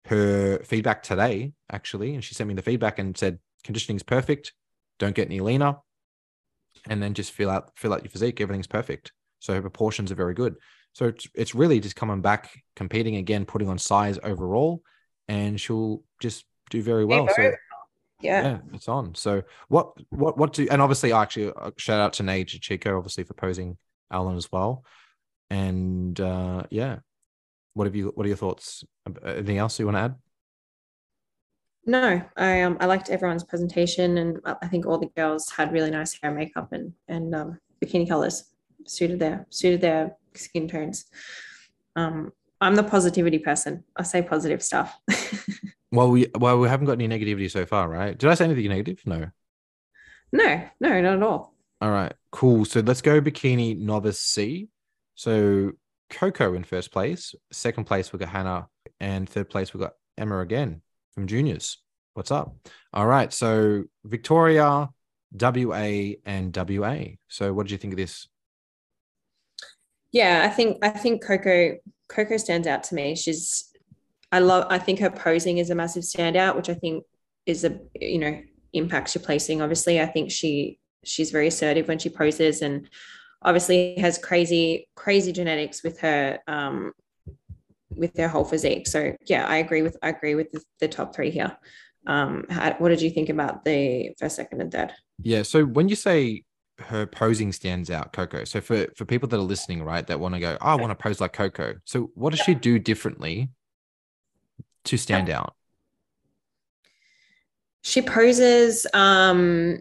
her feedback today, actually, and she sent me the feedback and said conditioning is perfect. Don't get any leaner, and then just fill out fill out your physique. Everything's perfect. So her proportions are very good. So it's, it's really just coming back, competing again, putting on size overall, and she'll just do very well. so yeah. yeah. it's on. So what what what do and obviously I actually uh, shout out to Nate Chico obviously for posing Alan as well. And uh yeah. What have you what are your thoughts? Anything else you want to add? No, I um I liked everyone's presentation and I think all the girls had really nice hair makeup and and um bikini colors suited their suited their skin tones. Um I'm the positivity person. I say positive stuff. well, we well we haven't got any negativity so far, right? Did I say anything negative? No. No, no, not at all. All right, cool. So let's go bikini novice C. So Coco in first place. Second place we got Hannah, and third place we got Emma again from juniors. What's up? All right. So Victoria, WA, and WA. So what did you think of this? Yeah, I think I think Coco Coco stands out to me. She's I love I think her posing is a massive standout, which I think is a you know impacts your placing. Obviously, I think she she's very assertive when she poses and obviously has crazy crazy genetics with her um with their whole physique. So yeah, I agree with I agree with the, the top three here. Um, how, what did you think about the first, second, and third? Yeah. So when you say her posing stands out, Coco. So for for people that are listening, right, that want to go, oh, I want to pose like Coco. So what does she do differently to stand out? She poses um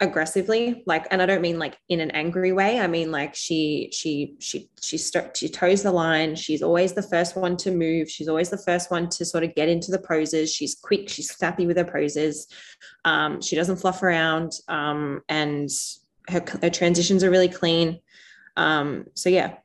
aggressively like and i don't mean like in an angry way. I mean like she she she she st- she toes the line. She's always the first one to move. She's always the first one to sort of get into the poses. She's quick. She's snappy with her poses. Um, she doesn't fluff around um, and her, her transitions are really clean. Um, so yeah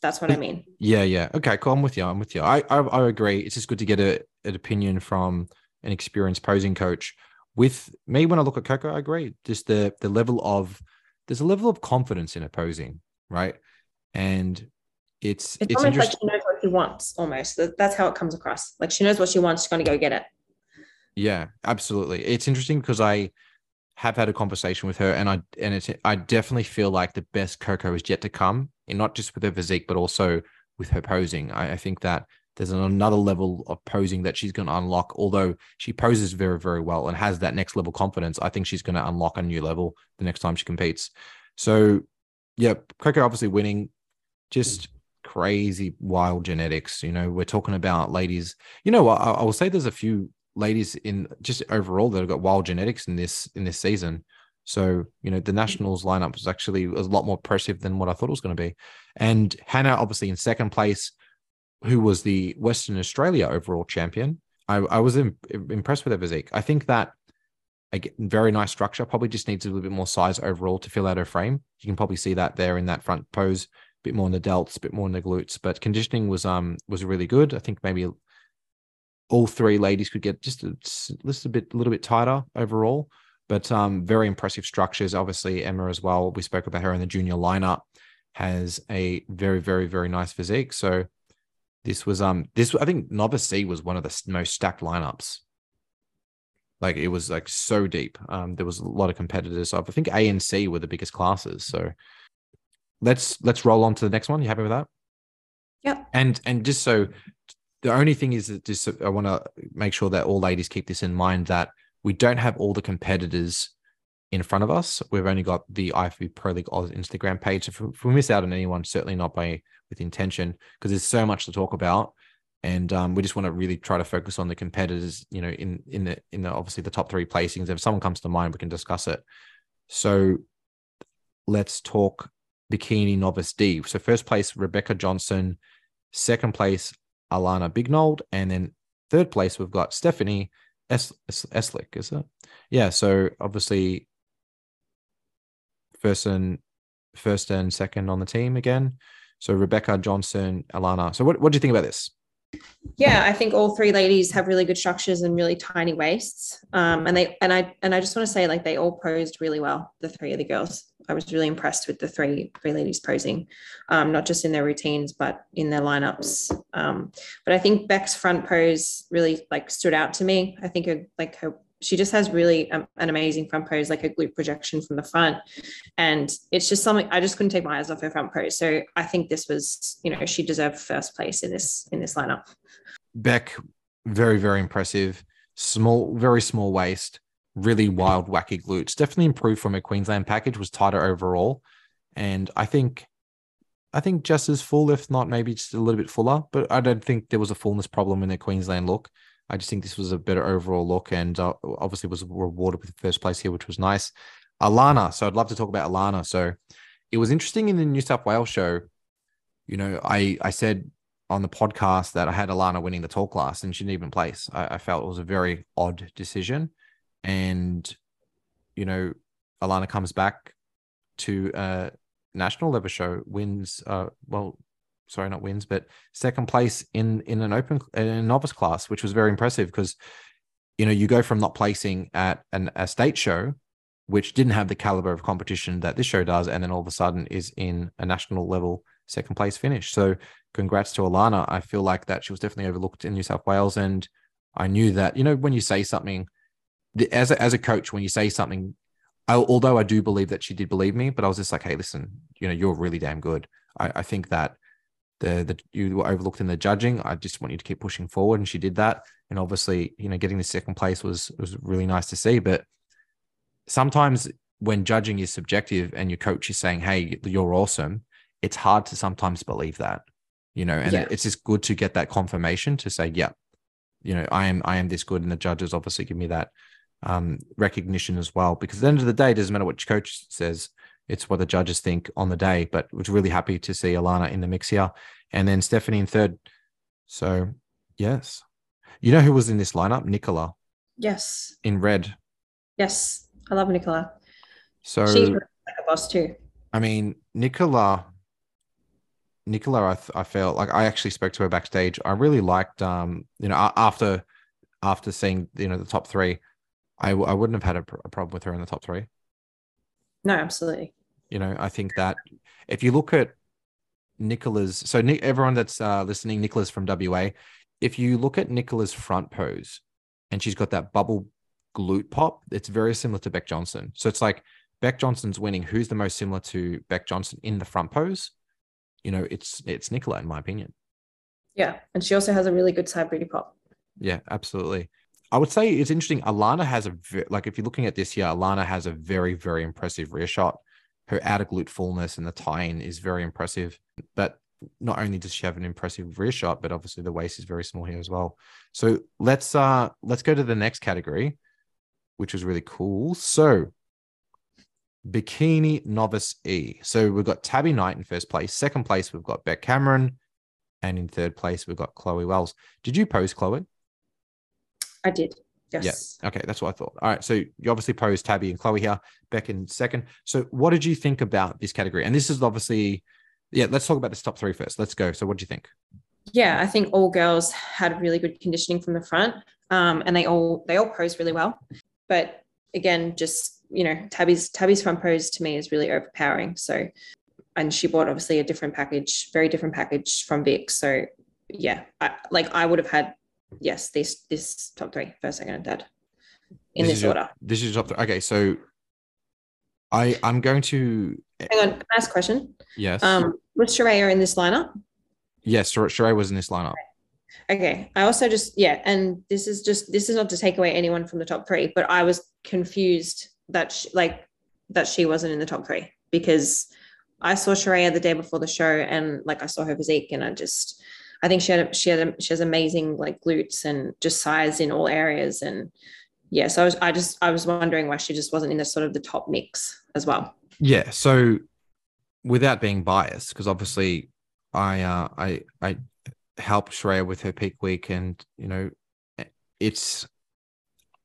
that's what i mean yeah yeah okay cool i'm with you i'm with you i i, I agree it's just good to get a, an opinion from an experienced posing coach with me when I look at Coco, I agree. Just the the level of there's a level of confidence in opposing, right? And it's it's, it's almost like she knows what she wants. Almost that's how it comes across. Like she knows what she wants. She's going to go get it. Yeah, absolutely. It's interesting because I have had a conversation with her, and I and it's I definitely feel like the best Coco is yet to come, and not just with her physique, but also with her posing. I, I think that there's another level of posing that she's going to unlock. Although she poses very, very well and has that next level confidence, I think she's going to unlock a new level the next time she competes. So, yeah, Coco obviously winning, just hmm. crazy wild genetics. You know, we're talking about ladies. You know what? I, I will say there's a few ladies in just overall that have got wild genetics in this in this season. So, you know, the Nationals lineup was actually a lot more impressive than what I thought it was going to be. And Hannah, obviously, in second place, who was the Western Australia overall champion. I, I was in, impressed with her physique. I think that a very nice structure probably just needs a little bit more size overall to fill out her frame. You can probably see that there in that front pose, a bit more in the delts, a bit more in the glutes. But conditioning was um was really good. I think maybe all three ladies could get just a, just a bit a little bit tighter overall. But um, very impressive structures. Obviously, Emma as well. We spoke about her in the junior lineup. Has a very, very, very nice physique. So this was um this I think Novice C was one of the most stacked lineups. Like it was like so deep. Um, there was a lot of competitors. I think A and C were the biggest classes. So let's let's roll on to the next one. You happy with that? Yeah. And and just so the only thing is that just I want to make sure that all ladies keep this in mind that we don't have all the competitors in front of us. We've only got the IFBB Pro League Oz Instagram page. If we miss out on anyone, certainly not by with intention, because there's so much to talk about. and um, we just want to really try to focus on the competitors. You know, in in the in the obviously the top three placings. If someone comes to mind, we can discuss it. So let's talk bikini novice D. So first place Rebecca Johnson, second place Alana Bignold, and then third place we've got Stephanie es- es- Eslick. Is it? Yeah. So obviously first and first and second on the team again. So Rebecca Johnson, Alana. So what what do you think about this? Yeah, I think all three ladies have really good structures and really tiny waists. Um, and they and I and I just want to say like they all posed really well. The three of the girls, I was really impressed with the three three ladies posing, um, not just in their routines but in their lineups. Um, but I think Beck's front pose really like stood out to me. I think her, like her she just has really um, an amazing front pose, like a glute projection from the front. And it's just something I just couldn't take my eyes off her front pose. So I think this was, you know, she deserved first place in this in this lineup. Beck, very, very impressive. Small, very small waist, really wild, wacky glutes. Definitely improved from her Queensland package, was tighter overall. And I think I think just as full, if not maybe just a little bit fuller, but I don't think there was a fullness problem in the Queensland look. I just think this was a better overall look and uh, obviously was rewarded with first place here, which was nice. Alana. So I'd love to talk about Alana. So it was interesting in the New South Wales show. You know, I, I said on the podcast that I had Alana winning the tall class and she didn't even place. I, I felt it was a very odd decision. And, you know, Alana comes back to a national level show, wins, uh, well, sorry, not wins, but second place in in an open in a novice class, which was very impressive because you know you go from not placing at an, a state show, which didn't have the caliber of competition that this show does, and then all of a sudden is in a national level second place finish. So congrats to Alana. I feel like that she was definitely overlooked in New South Wales, and I knew that you know when you say something as a, as a coach, when you say something. I, although I do believe that she did believe me, but I was just like, hey, listen, you know, you're really damn good. I, I think that the the you were overlooked in the judging. I just want you to keep pushing forward, and she did that. And obviously, you know, getting the second place was was really nice to see. But sometimes when judging is subjective, and your coach is saying, "Hey, you're awesome," it's hard to sometimes believe that. You know, and yeah. it's just good to get that confirmation to say, "Yeah, you know, I am I am this good," and the judges obviously give me that um, recognition as well. Because at the end of the day, it doesn't matter what your coach says it's what the judges think on the day. But was really happy to see Alana in the mix here, and then Stephanie in third. So yes, you know who was in this lineup? Nicola. Yes. In red. Yes, I love Nicola. So she's like a boss too. I mean, Nicola. Nicola, I, th- I felt like I actually spoke to her backstage. I really liked, um, you know, after after seeing you know the top three, I, I wouldn't have had a, pr- a problem with her in the top three. No, absolutely. You know, I think that if you look at Nicola's, so everyone that's uh, listening, Nicola's from WA, if you look at Nicola's front pose and she's got that bubble glute pop, it's very similar to Beck Johnson. So it's like Beck Johnson's winning. Who's the most similar to Beck Johnson in the front pose? You know, it's it's Nicola in my opinion. Yeah, and she also has a really good side booty pop. Yeah, absolutely. I would say it's interesting. Alana has a like if you're looking at this here, Alana has a very very impressive rear shot her outer glute fullness and the tie-in is very impressive. But not only does she have an impressive rear shot, but obviously the waist is very small here as well. So let's uh let's go to the next category, which is really cool. So bikini novice E. So we've got Tabby Knight in first place. Second place, we've got Beck Cameron. And in third place, we've got Chloe Wells. Did you pose Chloe? I did. Yes. Yeah. Okay. That's what I thought. All right. So you obviously posed Tabby and Chloe here, Beck in second. So what did you think about this category? And this is obviously, yeah, let's talk about this top three first. Let's go. So what do you think? Yeah, I think all girls had really good conditioning from the front. Um, and they all they all posed really well. But again, just you know, Tabby's Tabby's front pose to me is really overpowering. So and she bought obviously a different package, very different package from Vic. So yeah, I, like I would have had yes, this this top three, first, second, and third, in this, this order. Your, this is top three. Okay, so I I'm going to hang on. Last question. Yes. Um, was Sharaya in this lineup? Yes, Sharaya was in this lineup. Okay. I also just yeah, and this is just this is not to take away anyone from the top three, but I was confused that she, like that she wasn't in the top three because I saw Sharaya the day before the show and like I saw her physique and I just I think she had she had she has amazing like glutes and just size in all areas. And yeah, so I was I just I was wondering why she just wasn't in the sort of the top mix as well. Yeah. So without being biased, because obviously I uh I I helped Shreya with her peak week and you know it's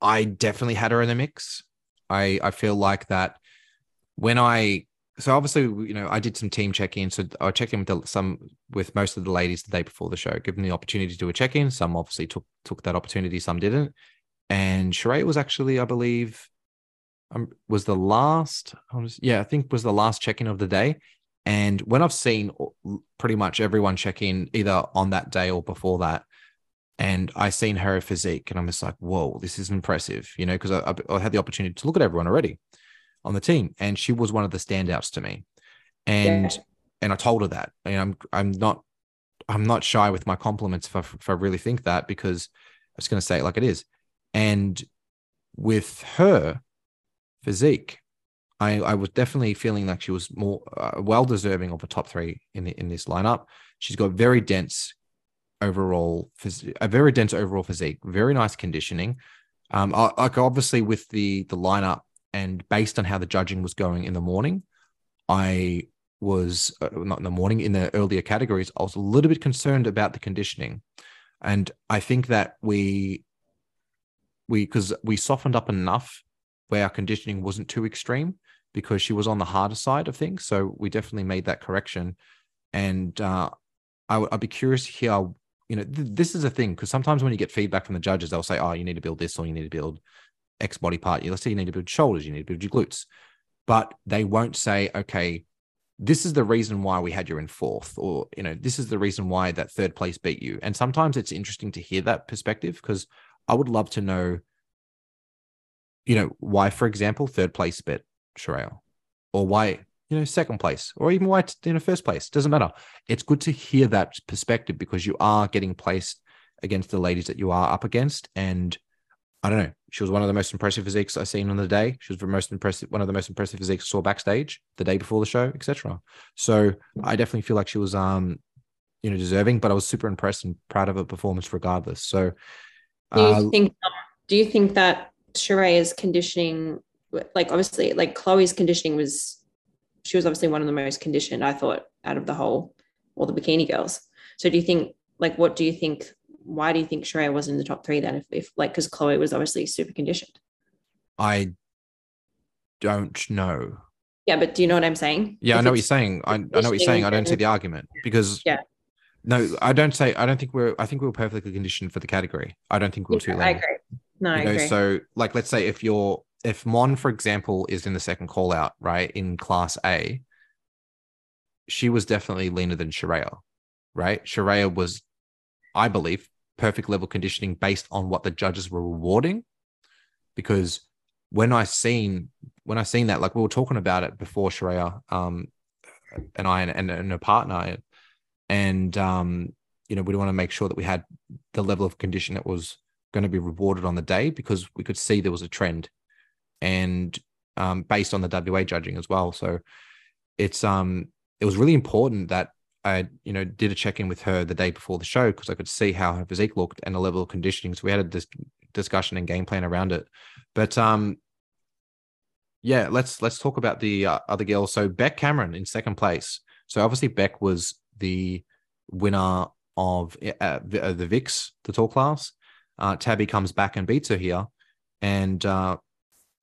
I definitely had her in the mix. I I feel like that when I so obviously you know I did some team check-in. So I checked in with the, some with most of the ladies the day before the show, given the opportunity to do a check-in. Some obviously took took that opportunity, some didn't. And Sheree was actually, I believe, um, was the last. Was, yeah, I think was the last check-in of the day. And when I've seen pretty much everyone check in either on that day or before that, and I seen her physique, and I'm just like, whoa, this is impressive, you know, because I, I, had the opportunity to look at everyone already on the team, and she was one of the standouts to me, and yeah. and I told her that, and I'm I'm not I'm not shy with my compliments if I, if I really think that because I'm just going to say it like it is, and with her physique, I I was definitely feeling like she was more uh, well deserving of a top three in the, in this lineup. She's got very dense overall, a very dense overall physique, very nice conditioning. Um, like obviously with the the lineup and based on how the judging was going in the morning, I was uh, not in the morning in the earlier categories. I was a little bit concerned about the conditioning, and I think that we we because we softened up enough where our conditioning wasn't too extreme because she was on the harder side of things. So we definitely made that correction, and uh, I would I'd be curious to hear you know, th- this is a thing because sometimes when you get feedback from the judges, they'll say, "Oh, you need to build this, or you need to build X body part." Let's say you need to build shoulders, you need to build your glutes, but they won't say, "Okay, this is the reason why we had you in fourth, or you know, this is the reason why that third place beat you." And sometimes it's interesting to hear that perspective because I would love to know, you know, why, for example, third place bet Sherelle, or why you know, second place or even why in a first place. Doesn't matter. It's good to hear that perspective because you are getting placed against the ladies that you are up against. And I don't know, she was one of the most impressive physiques I've seen on the day. She was the most impressive, one of the most impressive physiques I saw backstage the day before the show, etc. So I definitely feel like she was, um, you know, deserving. But I was super impressed and proud of her performance, regardless. So, do you uh, think? Do you think that Sheree's conditioning, like obviously, like Chloe's conditioning was she was obviously one of the most conditioned, I thought, out of the whole, all the bikini girls. So do you think, like, what do you think? Why do you think Sheree was in the top three then? If, if like, because Chloe was obviously super conditioned. I don't know. Yeah, but do you know what I'm saying? Yeah, if I know what you're saying. I, I know what you're saying. I don't see the argument because yeah. No, I don't say. I don't think we're. I think we are perfectly conditioned for the category. I don't think we're yeah, too late. I agree. No, you I know, agree. So, like, let's say if you're if Mon, for example, is in the second call out, right, in class A, she was definitely leaner than Sharia, right? Sharia was, I believe, perfect level conditioning based on what the judges were rewarding. Because when I seen when I seen that, like we were talking about it before Sharia, um, and I and, and, a partner, and um, you know, we want to make sure that we had the level of condition that was going to be rewarded on the day because we could see there was a trend and um, based on the WA judging as well. So it's um it was really important that I you know did a check in with her the day before the show because I could see how her physique looked and the level of conditioning. So we had this discussion and game plan around it. But um yeah, let's let's talk about the uh, other girls. So Beck Cameron in second place. So obviously Beck was the winner of uh, the, uh, the VIX, the tall class. Uh, Tabby comes back and beats her here, and uh,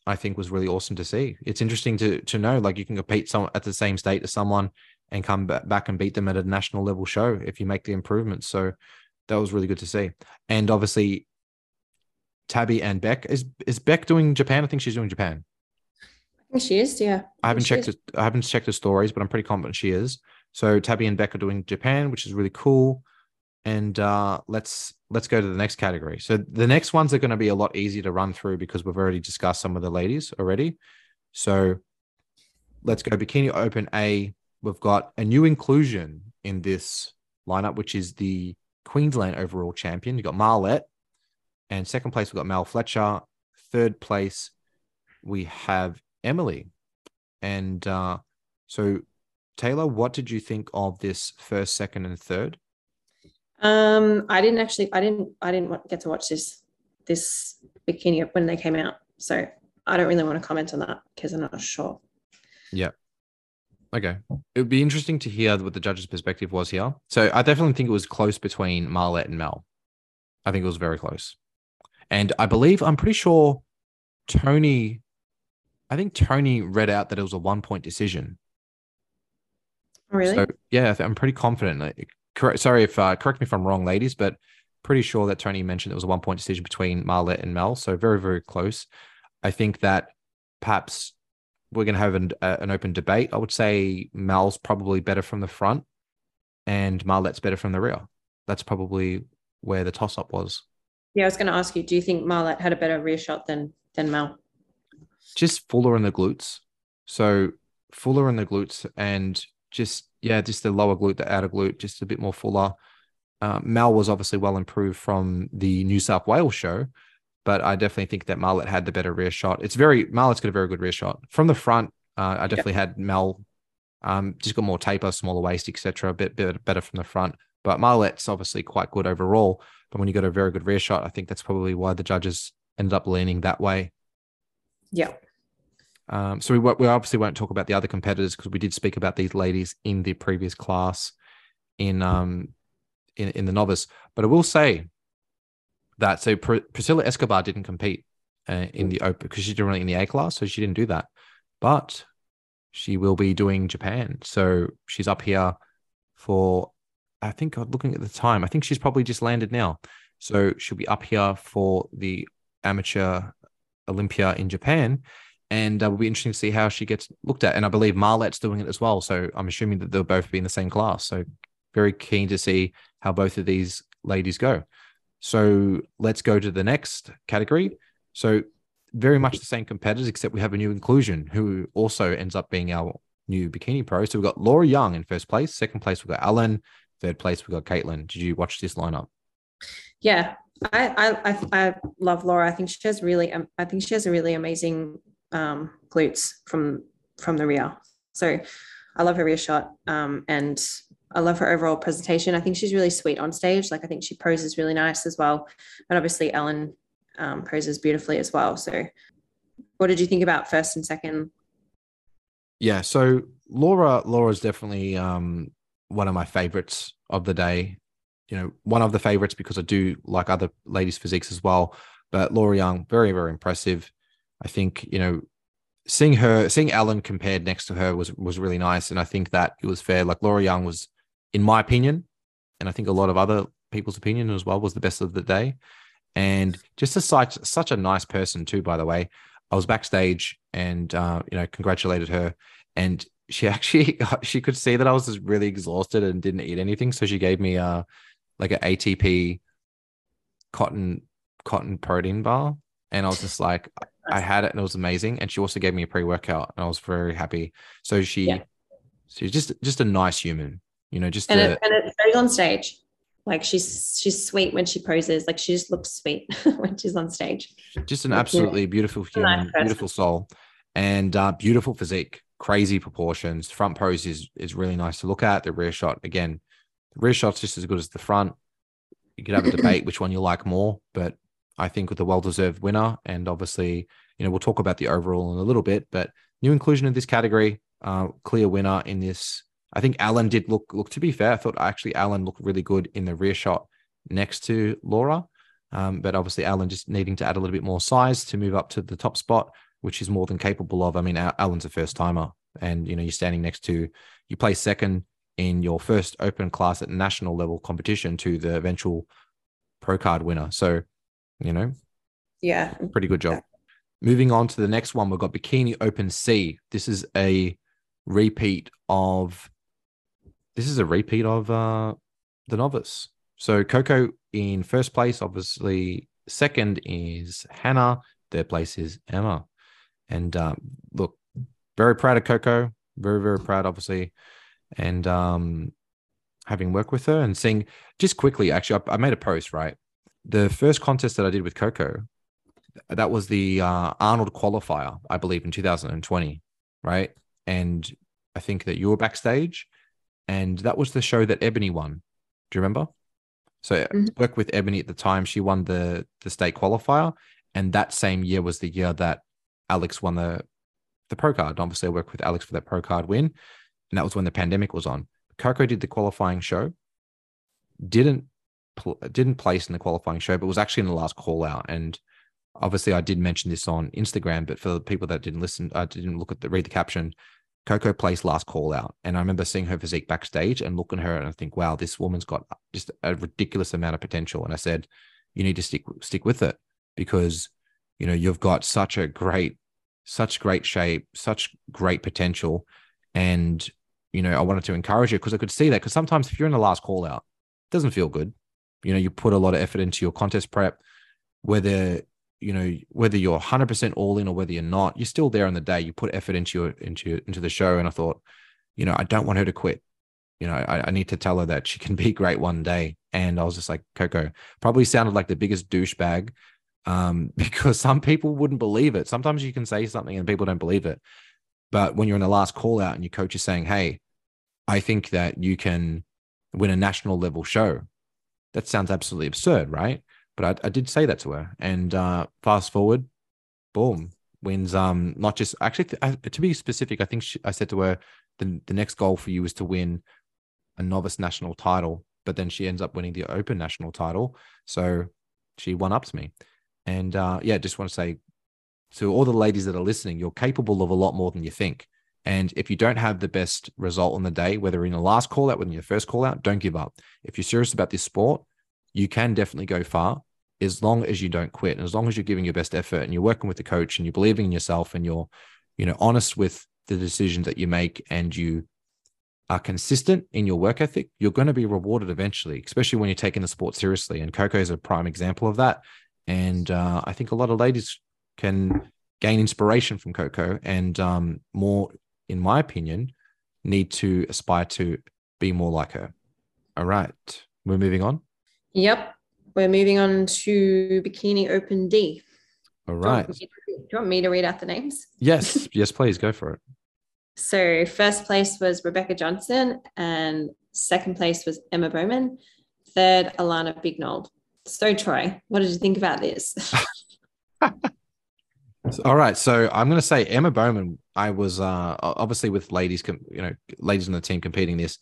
I think was really awesome to see. It's interesting to to know like you can compete some at the same state as someone and come back and beat them at a national level show if you make the improvements. So that was really good to see. And obviously, Tabby and Beck is is Beck doing Japan? I think she's doing Japan. I think she is. Yeah. I haven't checked. It, I haven't checked the stories, but I'm pretty confident she is. So Tabby and Beck are doing Japan, which is really cool. And uh, let's let's go to the next category. So the next ones are going to be a lot easier to run through because we've already discussed some of the ladies already. So let's go bikini open A. We've got a new inclusion in this lineup, which is the Queensland overall champion. You've got Marlette, and second place we've got Mal Fletcher. Third place we have Emily, and uh, so Taylor, what did you think of this first, second, and third? Um, I didn't actually. I didn't. I didn't get to watch this this bikini when they came out, so I don't really want to comment on that because I'm not sure. Yeah. Okay. It would be interesting to hear what the judge's perspective was here. So I definitely think it was close between Marlette and Mel. I think it was very close. And I believe, I'm pretty sure Tony, I think Tony read out that it was a one point decision. Really? So, yeah, I'm pretty confident. Correct. Sorry if, uh, correct me if I'm wrong, ladies, but pretty sure that Tony mentioned it was a one point decision between Marlette and Mel. So very, very close. I think that perhaps we're going to have an, uh, an open debate. I would say Mel's probably better from the front and Marlette's better from the rear. That's probably where the toss up was. Yeah, I was going to ask you, do you think Marlette had a better rear shot than than Mel? Just fuller in the glutes. So fuller in the glutes and just yeah, just the lower glute, the outer glute, just a bit more fuller. Uh, Mel was obviously well improved from the New South Wales show, but I definitely think that Marlette had the better rear shot. It's very Marlette's got a very good rear shot from the front. Uh, I definitely yep. had Mel, um, just got more taper, smaller waist, etc. A bit, bit better from the front, but Marlette's obviously quite good overall. But when you got a very good rear shot, I think that's probably why the judges ended up leaning that way. Yeah. Um, so we we obviously won't talk about the other competitors because we did speak about these ladies in the previous class in um in in the novice. But I will say that so Pr- Priscilla Escobar didn't compete uh, in the open because she's doing it in the A class, so she didn't do that. But she will be doing Japan, so she's up here for. I think looking at the time, I think she's probably just landed now, so she'll be up here for the amateur Olympia in Japan, and uh, will be interesting to see how she gets looked at. And I believe Marlette's doing it as well, so I'm assuming that they'll both be in the same class. So very keen to see how both of these ladies go. So let's go to the next category. So very much the same competitors, except we have a new inclusion who also ends up being our new bikini pro. So we've got Laura Young in first place. Second place, we've got Alan. Third place, we've got Caitlin. Did you watch this lineup? Yeah, I I I love Laura. I think she has really um, I think she has a really amazing um, glutes from from the rear. So I love her rear shot. Um, and I love her overall presentation. I think she's really sweet on stage. Like I think she poses really nice as well. And obviously Ellen um, poses beautifully as well. So what did you think about first and second? Yeah. So Laura, Laura's definitely um, one of my favorites of the day. You know, one of the favorites because I do like other ladies' physiques as well. But Laura Young, very, very impressive. I think, you know, seeing her, seeing Ellen compared next to her was was really nice. And I think that it was fair. Like Laura Young was in my opinion, and I think a lot of other people's opinion as well, was the best of the day. And just a such such a nice person too, by the way. I was backstage and uh, you know congratulated her, and she actually she could see that I was just really exhausted and didn't eat anything, so she gave me a like an ATP cotton cotton protein bar, and I was just like I had it and it was amazing. And she also gave me a pre workout, and I was very happy. So she yeah. she's just just a nice human, you know, just and, it, and it shows on stage. Like she's she's sweet when she poses. Like she just looks sweet when she's on stage. Just an absolutely beautiful human, nice beautiful soul, and uh, beautiful physique. Crazy proportions. Front pose is is really nice to look at. The rear shot again, the rear shot's just as good as the front. You could have a debate which one you like more, but I think with a well deserved winner, and obviously, you know, we'll talk about the overall in a little bit, but new inclusion in this category, uh, clear winner in this I think Alan did look look to be fair. I thought actually Alan looked really good in the rear shot next to Laura. Um, but obviously Alan just needing to add a little bit more size to move up to the top spot, which is more than capable of. I mean, Alan's a first timer, and you know you're standing next to you play second in your first open class at national level competition to the eventual pro card winner. So, you know, yeah, pretty good job. Moving on to the next one, we've got Bikini Open C. This is a repeat of this is a repeat of uh, the novice. So Coco in first place, obviously. Second is Hannah. Third place is Emma. And um, look, very proud of Coco. Very, very proud, obviously. And um, having worked with her and seeing just quickly, actually, I, I made a post, right? The first contest that I did with Coco, that was the uh, Arnold qualifier, I believe, in 2020, right? And I think that you were backstage and that was the show that Ebony won. Do you remember? So mm-hmm. worked with Ebony at the time. She won the the state qualifier, and that same year was the year that Alex won the the pro card. Obviously, I worked with Alex for that pro card win, and that was when the pandemic was on. Coco did the qualifying show, didn't pl- didn't place in the qualifying show, but was actually in the last call out. And obviously, I did mention this on Instagram, but for the people that didn't listen, I uh, didn't look at the read the caption. Coco placed last call out, and I remember seeing her physique backstage and looking at her, and I think, wow, this woman's got just a ridiculous amount of potential. And I said, you need to stick stick with it because you know you've got such a great, such great shape, such great potential, and you know I wanted to encourage you because I could see that because sometimes if you're in the last call out, it doesn't feel good. You know, you put a lot of effort into your contest prep, whether you know whether you're 100% all in or whether you're not you're still there on the day. You put effort into your into into the show. And i thought you know i don't want her to quit. You know I, I need to tell her that she can be great one day. And i was just like coco probably sounded like the biggest douchebag um, because some people wouldn't believe it. Sometimes you can say something and people don't believe it. But when you're in the last call out and your coach is saying hey i think that you can win a national level show that sounds absolutely absurd right but I, I did say that to her. And uh, fast forward, boom, wins. Um, not just actually to be specific, I think she, I said to her, the the next goal for you is to win a novice national title. But then she ends up winning the open national title. So she won up to me. And uh, yeah, just want to say to all the ladies that are listening, you're capable of a lot more than you think. And if you don't have the best result on the day, whether in the last call out, whether in your first call out, don't give up. If you're serious about this sport, you can definitely go far as long as you don't quit and as long as you're giving your best effort and you're working with the coach and you're believing in yourself and you're you know honest with the decisions that you make and you are consistent in your work ethic you're going to be rewarded eventually especially when you're taking the sport seriously. And coco is a prime example of that. And uh, i think a lot of ladies can gain inspiration from coco and um, more in my opinion need to aspire to be more like her. All right we're moving on. Yep. We're moving on to Bikini Open D. All right. Do you, do you want me to read out the names? Yes. yes, please go for it. So, first place was Rebecca Johnson, and second place was Emma Bowman. Third, Alana Bignold. So, Troy, what did you think about this? All right, so I'm going to say Emma Bowman. I was uh, obviously with ladies, you know, ladies on the team competing this.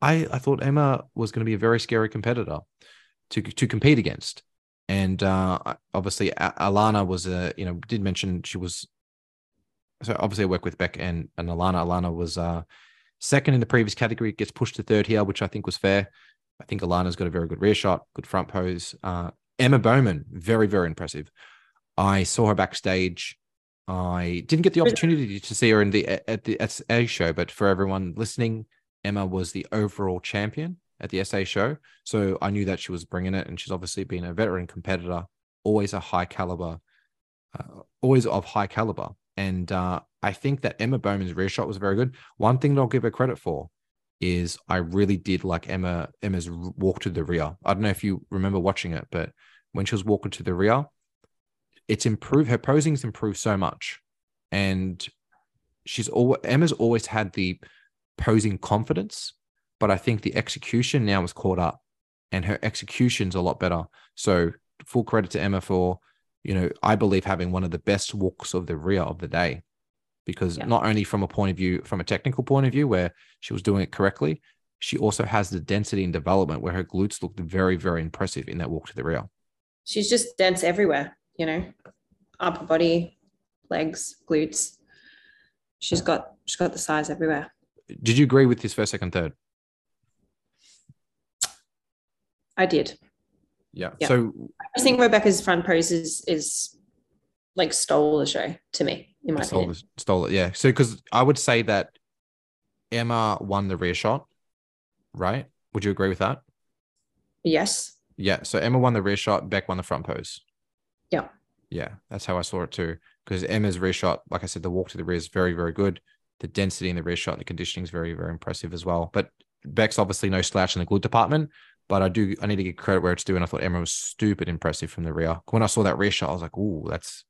I I thought Emma was going to be a very scary competitor to to compete against. And uh, obviously, Alana was a you know did mention she was. So obviously, I work with Beck and and Alana. Alana was uh, second in the previous category, gets pushed to third here, which I think was fair. I think Alana's got a very good rear shot, good front pose. Uh, Emma Bowman, very very impressive. I saw her backstage. I didn't get the opportunity to see her in the at the SA show, but for everyone listening, Emma was the overall champion at the SA show. So I knew that she was bringing it, and she's obviously been a veteran competitor, always a high caliber, uh, always of high caliber. And uh, I think that Emma Bowman's rear shot was very good. One thing that I'll give her credit for is I really did like Emma Emma's walk to the rear. I don't know if you remember watching it, but when she was walking to the rear, it's improved. Her posing's improved so much, and she's all Emma's always had the posing confidence but I think the execution now is caught up and her execution's a lot better. So full credit to Emma for, you know, I believe having one of the best walks of the rear of the day. Because yeah. not only from a point of view, from a technical point of view, where she was doing it correctly, she also has the density and development where her glutes looked very, very impressive in that walk to the rear. She's just dense everywhere, you know, upper body, legs, glutes. She's got she's got the size everywhere. Did you agree with this first, second, third? I did. Yeah. yeah. So I think Rebecca's front pose is is like stole the show to me, in my stole opinion. The, stole it, yeah. So because I would say that Emma won the rear shot, right? Would you agree with that? Yes. Yeah. So Emma won the rear shot, Beck won the front pose. Yeah. Yeah, that's how I saw it too. Because Emma's rear shot, like I said, the walk to the rear is very, very good. The density in the rear shot and the conditioning is very, very impressive as well. But Beck's obviously no slouch in the glute department, but I do I need to get credit where it's due. And I thought Emma was stupid impressive from the rear. When I saw that rear shot, I was like, "Ooh, that's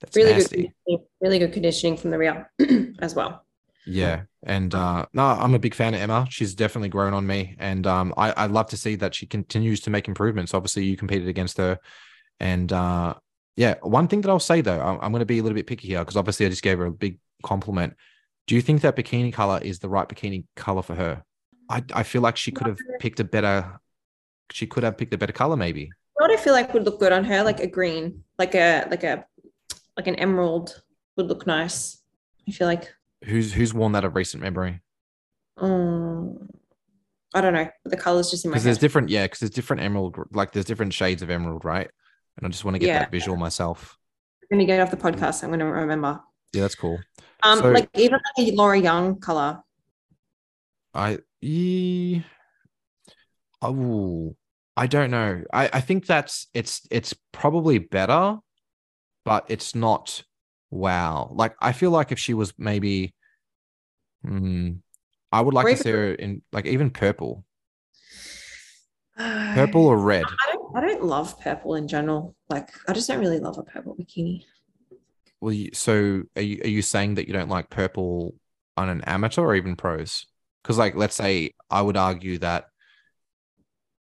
that's really nasty. good, really good conditioning from the rear as well." Yeah, and uh, no, I'm a big fan of Emma. She's definitely grown on me, and um, I I love to see that she continues to make improvements. Obviously, you competed against her, and uh, yeah, one thing that I'll say though, I'm, I'm going to be a little bit picky here because obviously I just gave her a big compliment. Do you think that bikini color is the right bikini color for her? I I feel like she could have picked a better. She could have picked a better color, maybe. What I feel like would look good on her, like a green, like a like a like an emerald would look nice. I feel like Who's who's worn that of recent memory? um I don't know. The colors just in my Because there's different, yeah, because there's different emerald, like there's different shades of emerald, right? And I just want to get Yeah. that visual myself. I'm gonna get off the podcast. I'm gonna remember. Yeah, that's cool. Um, So- like even like a Laura Young color. I ye oh I don't know. I, I think that's it's it's probably better, but it's not wow. Like I feel like if she was maybe hmm, I would like to see her in like even purple. Purple or red. I don't. I don't love purple in general. Like I just don't really love a purple bikini. Well, so are you are you saying that you don't like purple on an amateur or even pros? Because like let's say I would argue that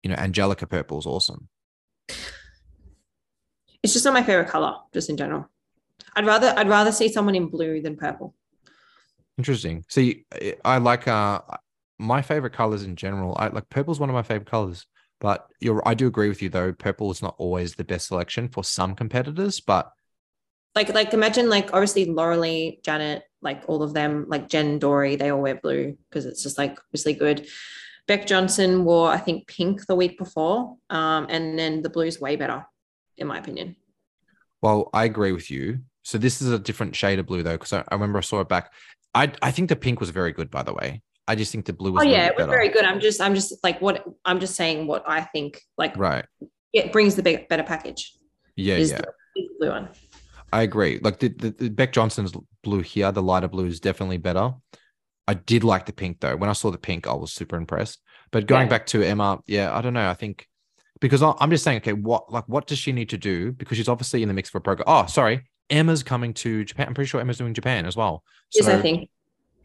you know Angelica purple is awesome. It's just not my favorite color, just in general. I'd rather I'd rather see someone in blue than purple. Interesting. See, I- I like uh my favorite colors in general. I like purple's one of my favorite colors, but you're I do agree with you though. Purple is not always the best selection for some competitors, but Like like imagine like obviously Lauralie, Janet, like all of them, like Jen Dorie, they all wear blue because it's just like obviously good. Beck Johnson wore I think pink the week before, um, and then the blue's way better, in my opinion. well, I agree with you. So this is a different shade of blue though, because I, I remember I saw it back. I I think the pink was very good, by the way. I just think the blue Oh was little yeah, it was better. very good. I'm just I'm just like what I'm just saying what I think like Right. it brings the big, better package. Yeah, yeah. the, the blue one. I agree. Like the, the, the Beck Johnson's blue here, the lighter blue is definitely better. I did like the pink though. When I saw the pink, I was super impressed. But going Yeah. back to Emma, yeah, I don't know. I think because I- I'm just saying, okay, what like what does she need to do? Because she's obviously in the mix for a program. Oh, sorry, Emma's coming to Japan. I'm pretty sure Emma's doing Japan as well. Yes, I think.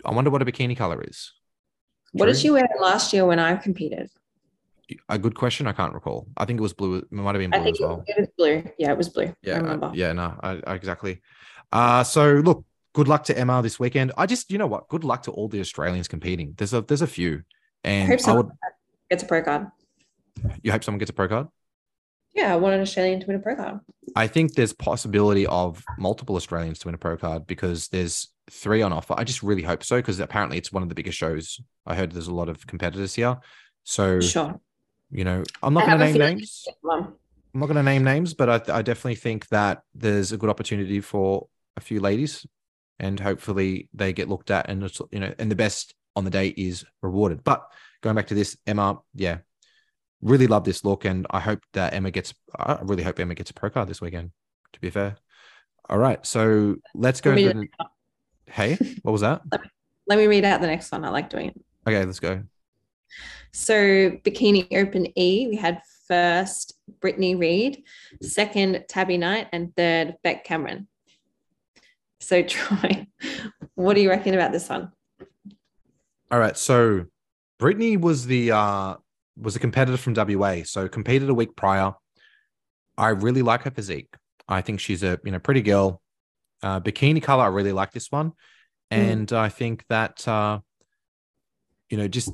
I wonder what a bikini color is. What did she wear last year when I competed? A good question. I can't recall. I think it was blue. It might have been I blue think as well. it was blue. Yeah, it was blue. Yeah, I- remember. yeah, no, I, I, exactly. Uh, so look, good luck to Emma this weekend. I just, you know what? Good luck to all the Australians competing. There's a, there's a few, I and hope I, someone would. gets a pro card. You hope someone gets a pro card. Yeah, I want an Australian to win a pro card. I think there's possibility of multiple Australians to win a pro card because there's three on offer. I just really hope so because apparently it's one of the biggest shows. I heard there's a lot of competitors here, so Sure. You know I'm not going to name names. I'm not going to name names, but I, I definitely think that there's a good opportunity for a few ladies, and hopefully they get looked at, and it's, you know, and the best on the day is rewarded. But going back to this, Emma, yeah, really love this look, and I hope that Emma gets. I really hope Emma gets a pro card this weekend. To be fair, all right, so let's go. Let the, hey, what was that? let me read out the next one. I like doing it. Okay, let's go. So Bikini Open E, we had first Brittany Reed, second Tabby Knight, and third Beck Cameron. So Troy, what do you reckon about this one? All right. So Brittany was the uh was a competitor from WA. So competed a week prior. I really like her physique. I think she's a you know pretty girl. Uh bikini color, I really like this one. And I think that uh you know just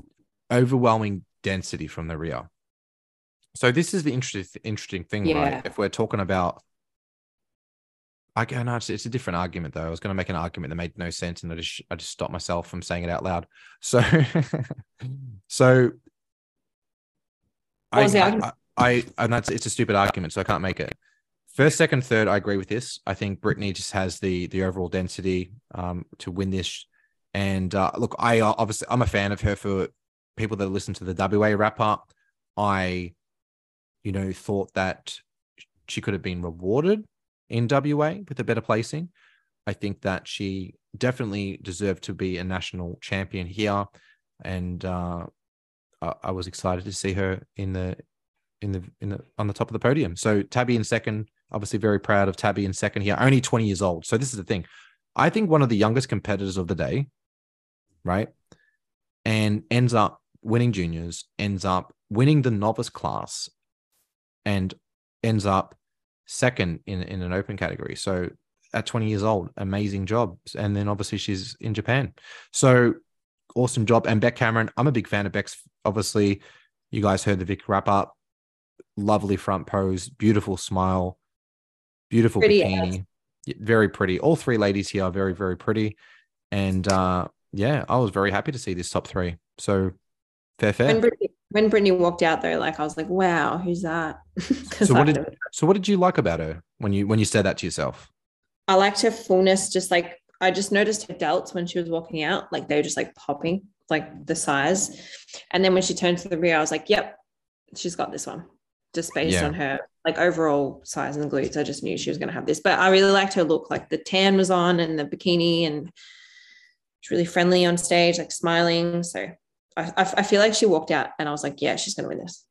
overwhelming density from the rear. So this is the interesting interesting thing, Yeah. right? If we're talking about I go, no, it's, it's a different argument though. I was going to make an argument that made no sense, and I just I just stopped myself from saying it out loud. So, so I. I, I and that's it's a stupid argument, so I can't make it. First, second, third, I agree with this. I think Brittany just has the the overall density um, to win this. And uh, look, I uh, obviously I'm a fan of her for people that listen to the WA wrap up. I, you know, thought that she could have been rewarded in WA with a better placing. I think that she definitely deserved to be a national champion here, and uh, I, I was excited to see her in the in the in the on the top of the podium. So Tabby in second, obviously very proud of Tabby in second here, only 20 years old. So this is the thing. I think one of the youngest competitors of the day right? And ends up winning juniors, ends up winning the novice class, and ends up second in, in an open category. So at 20 years old, amazing job. And then obviously she's in Japan. So awesome job. And Beck Cameron, I'm a big fan of Beck's. Obviously, you guys heard the Vic wrap up. Lovely front pose, beautiful smile, beautiful pretty bikini, yes. very pretty. All three ladies here are very, very pretty. And uh, yeah, I was very happy to see this top three. So fair, fair. When Brittany, when Brittany walked out though, like I was like, wow, who's that? so what did so what did you like about her when you when you said that to yourself? I liked her fullness, just like I just noticed her delts when she was walking out, like they were just like popping, like the size. And then when she turned to the rear, I was like, yep, she's got this one. Just based yeah. on her like overall size and the glutes. I just knew she was going to have this. But I really liked her look. Like the tan was on and the bikini and she's really friendly on stage, like smiling. So I, I feel like she walked out and I was like, yeah, she's going to win this.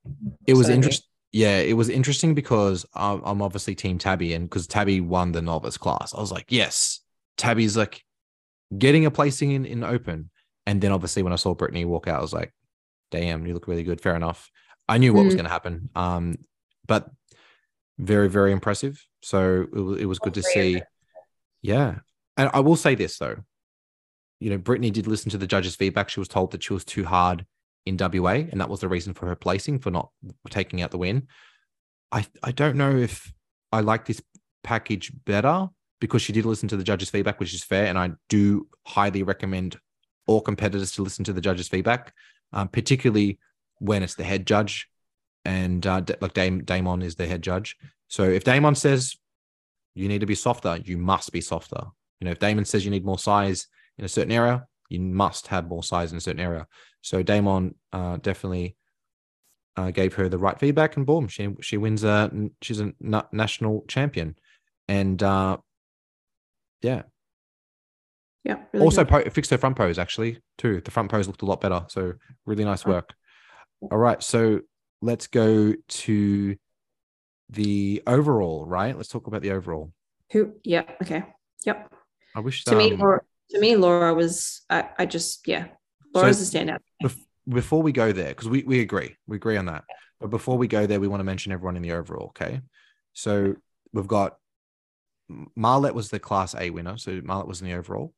It was so interesting yeah, it was interesting because I'm, I'm obviously Team Tabby, and because Tabby won the novice class, I was like, yes, Tabby's like getting a placing in in open. And then obviously when I saw Brittany walk out, I was like, damn, you look really good. Fair enough. I knew what mm. was going to happen. Um, but very very impressive. So it was, it was good to see. Yeah, and I will say this though, you know, Brittany did listen to the judges' feedback. She was told that she was too hard in WA, and that was the reason for her placing for not taking out the win. I I don't know if I like this package better because she did listen to the judges' feedback, which is fair, and I do highly recommend all competitors to listen to the judges' feedback, um, particularly when it's the head judge, and uh, like Dame, Damon is the head judge. So if Damon says you need to be softer, you must be softer. You know, if Damon says you need more size in a certain area, you must have more size in a certain area. So Damon uh, definitely uh, gave her the right feedback, and boom, she she wins. A, she's a national champion, and uh, yeah, yeah. Really also po- fixed her front pose actually too. The front pose looked a lot better, so really nice work. All right, so let's go to the overall. Right, let's talk about the overall. Who? Yeah. Okay. Yep. I wish to um, me, Laura, to me, Laura was. I, I just yeah Laura's so, a standout. before we go there, because we, we agree, we agree on that. But before we go there, we want to mention everyone in the overall. Okay. So we've got Marlette was the class A winner. So Marlette was in the overall.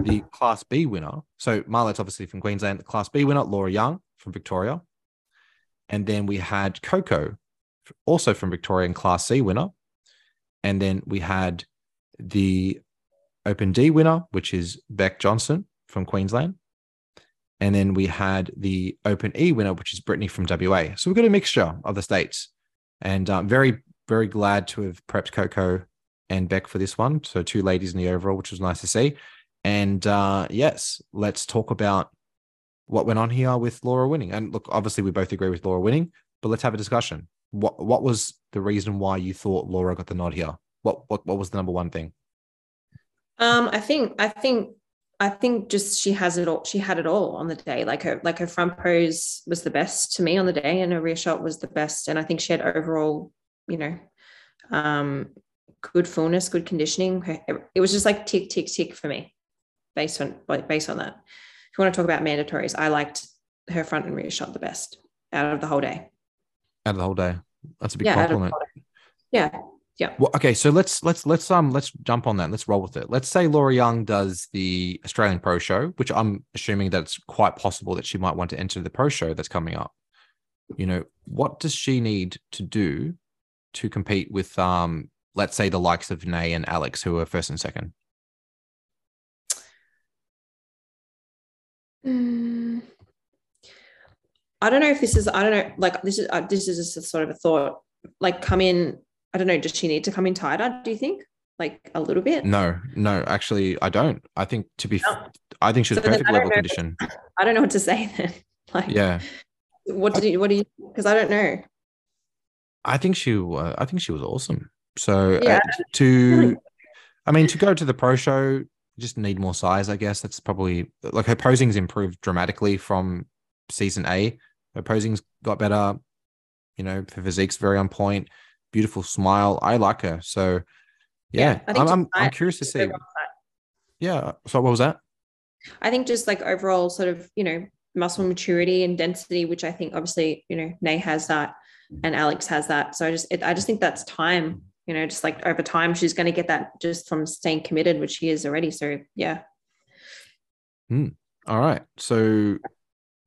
The class B winner. So Marlette's obviously from Queensland. The class B winner, Laura Young from Victoria. And then we had Coco, also from Victoria, and class C winner. And then we had the Open D winner, which is Beck Johnson from Queensland. And then we had the Open E winner, which is Brittany from WA. So we've got a mixture of the states. And uh, very, very glad to have prepped Coco and Beck for this one. So two ladies in the overall, which was nice to see. And uh, yes, let's talk about what went on here with Laura winning. And look, obviously we both agree with Laura winning, but let's have a discussion. What what was the reason why you thought Laura got the nod here? What what what was the number one thing? Um, I think I think I think just she has it all. She had it all on the day. Like her, like her front pose was the best to me on the day, and her rear shot was the best. And I think she had overall, you know, um, good fullness, good conditioning. It was just like tick, tick, tick for me, based on based on that. If you want to talk about mandatories, I liked her front and rear shot the best out of the whole day. Out of the whole day, that's a big yeah, compliment. Yeah, yeah. Well, okay, so let's let's let's um let's jump on that. Let's roll with it. Let's say Laura Young does the Australian Pro Show, which I'm assuming that it's quite possible that she might want to enter the Pro Show that's coming up. You know, what does she need to do to compete with um let's say the likes of Nay and Alex who are first and second? Mm. I don't know if this is I don't know like this is uh, this is just a sort of a thought like come in I don't know, does she need to come in tighter, do you think? Like a little bit? No, no, actually, I don't. I think to be, no. I think she's so perfect level condition. I don't know what to say then. Like, yeah. What did you, what do you, because I don't know. I think she, uh, I think she was awesome. So yeah. uh, to, I mean, to go to the pro show, just need more size, I guess. That's probably like her posing's improved dramatically from season A. Her posing's got better. You know, her physique's very on point beautiful smile. I like her. So yeah, yeah I'm, I'm, I'm curious to see. Yeah. So what was that? I think just like overall sort of, you know, muscle maturity and density, which I think obviously, you know, Nay has that and Alex has that. So I just, it, I just think that's time, you know, just like over time, she's going to get that just from staying committed, which she is already. So yeah. Hmm. All right. So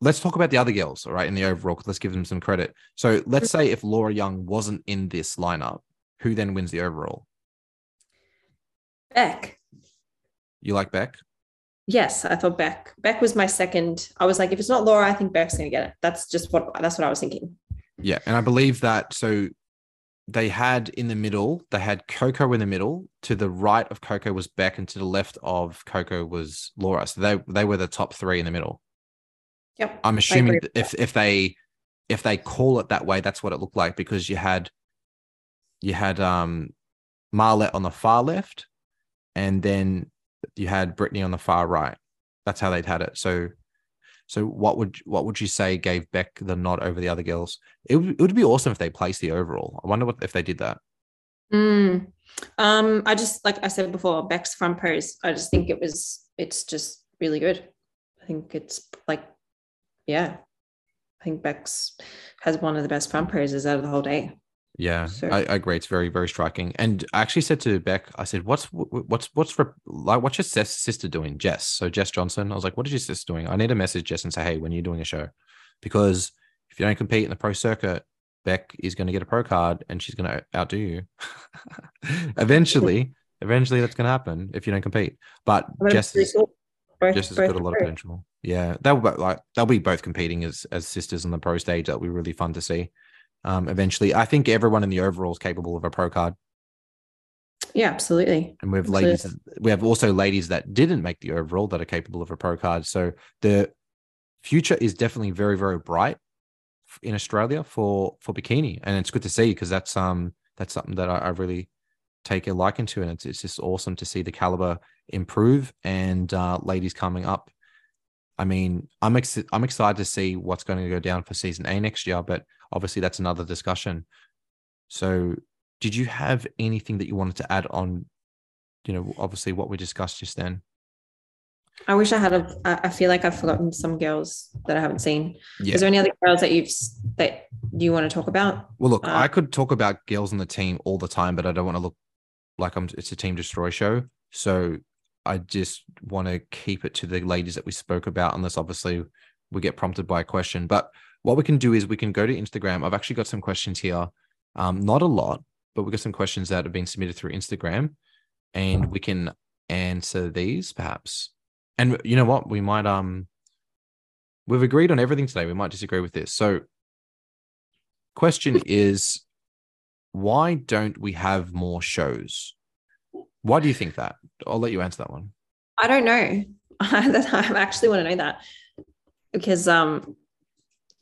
let's talk about the other girls, all right, in the overall. Let's give them some credit. So let's mm-hmm. say if Laura Young wasn't in this lineup, who then wins the overall? Beck. You like Beck? Yes, I thought Beck. Beck was my second. I was like, if it's not Laura, I think Beck's going to get it. That's just what that's what I was thinking. Yeah, and I believe that. So they had in the middle, they had Coco in the middle. To the right of Coco was Beck, and to the left of Coco was Laura. So they they were the top three in the middle. Yep. I'm assuming if if they if they call it that way, that's what it looked like because you had you had um Marlette on the far left, and then you had Brittany on the far right. That's how they'd had it. So so what would what would you say gave Beck the nod over the other girls? It would, it would be awesome if they placed the overall. I wonder what if they did that. Mm. Um, I just like I said before, Beck's front pose. I just think it was it's just really good. I think it's like yeah, I think Bex has one of the best poses out of the whole day. Yeah, so. I, I, agree. It's very, very striking. And I actually said to Beck, I said, "What's what's what's like? What's your sister doing, Jess?" So Jess Johnson. I was like, "What is your sister doing?" I need to message Jess and say, "Hey, when are you doing a show?" Because if you don't compete in the pro circuit, Beck is going to get a pro card and she's going to outdo you. eventually, eventually, that's going to happen if you don't compete. But Jess, is, both, Jess has got a lot of potential. Yeah, they'll like they'll be both competing as as sisters on the pro stage. That'll be really fun to see. Um, eventually, I think everyone in the overall is capable of a pro card. Yeah, absolutely. And we have absolutely. ladies. We have also ladies that didn't make the overall that are capable of a pro card. So the future is definitely very very bright in Australia for for bikini, and it's good to see because that's um that's something that I, I really take a liking to, and it's it's just awesome to see the caliber improve and uh, ladies coming up I mean, I'm ex- I'm excited to see what's going to go down for season A next year, but obviously that's another discussion. So, did you have anything that you wanted to add on? You know, obviously what we discussed just then. I wish I had a. I feel like I've forgotten some girls that I haven't seen. Yeah. Is there any other girls that you've that you want to talk about? Well, look, uh, I could talk about girls on the team all the time, but I don't want to look like I'm. It's a team destroy show. So I just want to keep it to the ladies that we spoke about, unless obviously we get prompted by a question. But what we can do is we can go to Instagram. I've actually got some questions here. Um, not a lot, but we've got some questions that have been submitted through Instagram, and we can answer these perhaps. And you know what? We might um we've agreed on everything today. We might disagree with this. So question is why don't we have more shows? Why do you think that? I'll let you answer that one. I don't know. I actually want to know that because um,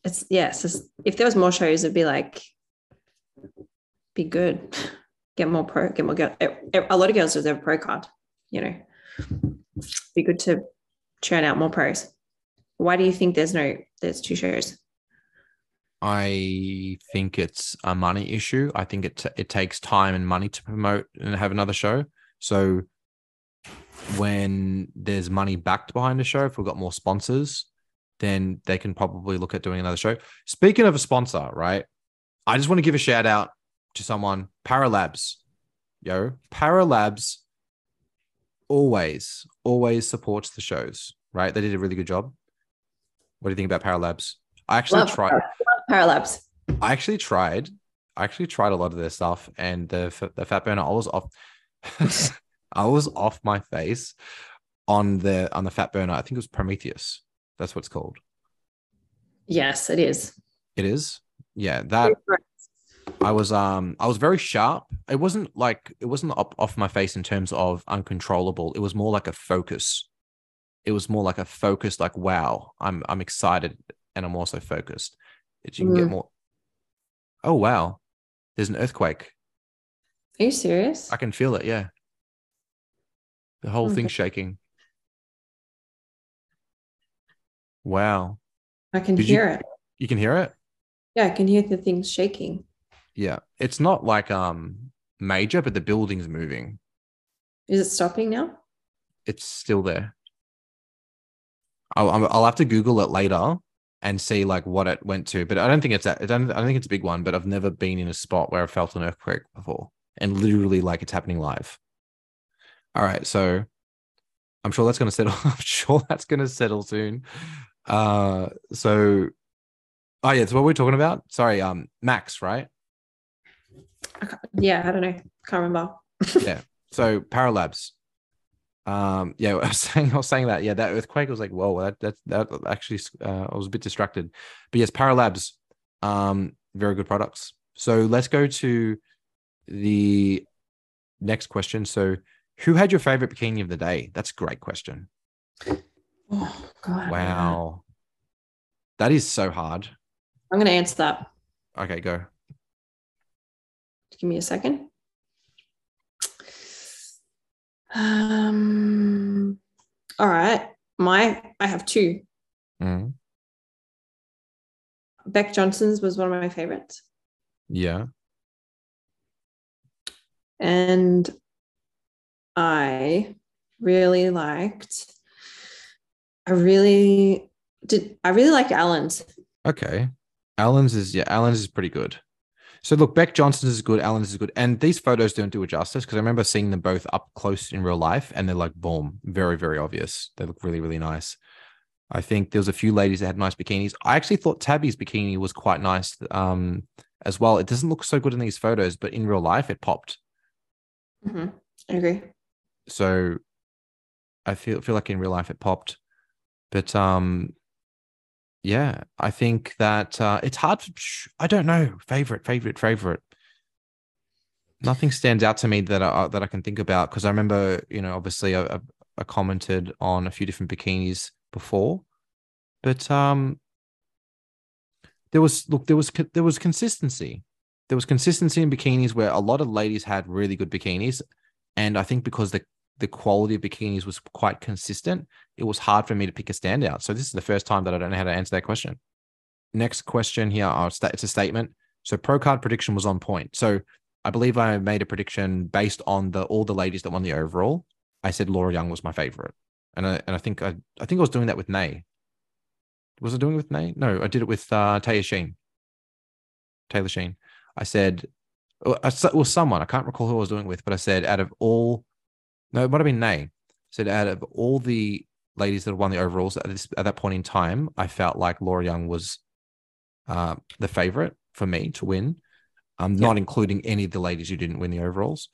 it's yes. Yeah, if there was more shows, it'd be like be good. Get more pro. Get more girl. A lot of girls deserve a pro card. You know, be good to churn out more pros. Why do you think there's no there's two shows? I think it's a money issue. I think it t- it takes time and money to promote and have another show. So when there's money backed behind the show, if we've got more sponsors, then they can probably look at doing another show. Speaking of a sponsor, right? I just want to give a shout out to someone, Paralabs. Yo, Paralabs always, always supports the shows, right? They did a really good job. What do you think about Paralabs? I actually Love tried Paralabs. I actually tried. I actually tried a lot of their stuff, and the the fat burner. I was off. I was off my face on the on the fat burner. I think it was Prometheus. That's what it's called. Yes, it is. It is. Yeah, that I was um I was very sharp. It wasn't like it wasn't up off my face in terms of uncontrollable. It was more like a focus. It was more like a focus like wow, I'm I'm excited and I'm also focused. That you can mm. get more Oh wow. There's an earthquake. Are you serious? I can feel it, yeah. The whole okay. thing's shaking. Wow. I can Did hear you, it. You can hear it? Yeah, I can hear the things shaking. Yeah. It's not like um major, but the building's moving. Is it stopping now? It's still there. I'll, I'll have to Google it later and see like what it went to. But I don't think it's that. I don't, I don't think it's a big one. But I've never been in a spot where I felt an earthquake before, and literally like it's happening live. All right, so I'm sure that's going to settle. I'm sure that's going to settle soon. Uh, so, oh yeah, it's what we're talking about. Sorry, um, Max, right? Yeah, I don't know. Can't remember. yeah. So Paralabs. Um, yeah, I was saying, I was saying that. Yeah, that earthquake was like, whoa, that that that actually, uh, I was a bit distracted. But yes, Paralabs, um, very good products. So let's go to the next question. So, who had your favorite bikini of the day? That's a great question. Oh God! Wow, that is so hard. I'm going to answer that. Okay, go. Give me a second. Um. All right, my I have two. Mm. Beck Johnson's was one of my favorites. Yeah. And I really liked. I really did. I really liked Allen's. Okay. Allen's is yeah, Allen's is pretty good. So look, Beck Johnson's is good, Allen's is good, and these photos don't do it justice because I remember seeing them both up close in real life, and they're like boom, very very obvious. They look really really nice. I think there was a few ladies that had nice bikinis. I actually thought Tabby's bikini was quite nice um, as well. It doesn't look so good in these photos, but in real life, it popped. Mm-hmm. I agree. So I feel feel like in real life it popped, but um, yeah, I think that uh, it's hard. To, I don't know. Favorite, favorite, favorite. Nothing stands out to me that I that I can think about because I remember, you know, obviously I, I commented on a few different bikinis before, but um, there was look there was there was consistency. There was consistency in bikinis where a lot of ladies had really good bikinis, and I think because the the quality of bikinis was quite consistent, it was hard for me to pick a standout. So this is the first time that I don't know how to answer that question. Next question here, oh, it's a statement. So pro card prediction was on point. So I believe I made a prediction based on the all the ladies that won the overall. I said Laura Young was my favorite, and I and I think I I think I was doing that with Nay. Was I doing it with Nay? No, I did it with uh, Taylor Sheen. Taylor Sheen. I said, was someone I can't recall who I was doing with, but I said out of all no, it might have been Nay. Said out of all the ladies that won the overalls at this at that point in time, I felt like Laura Young was uh, the favorite for me to win. Um, yeah. not including any of the ladies who didn't win the overalls.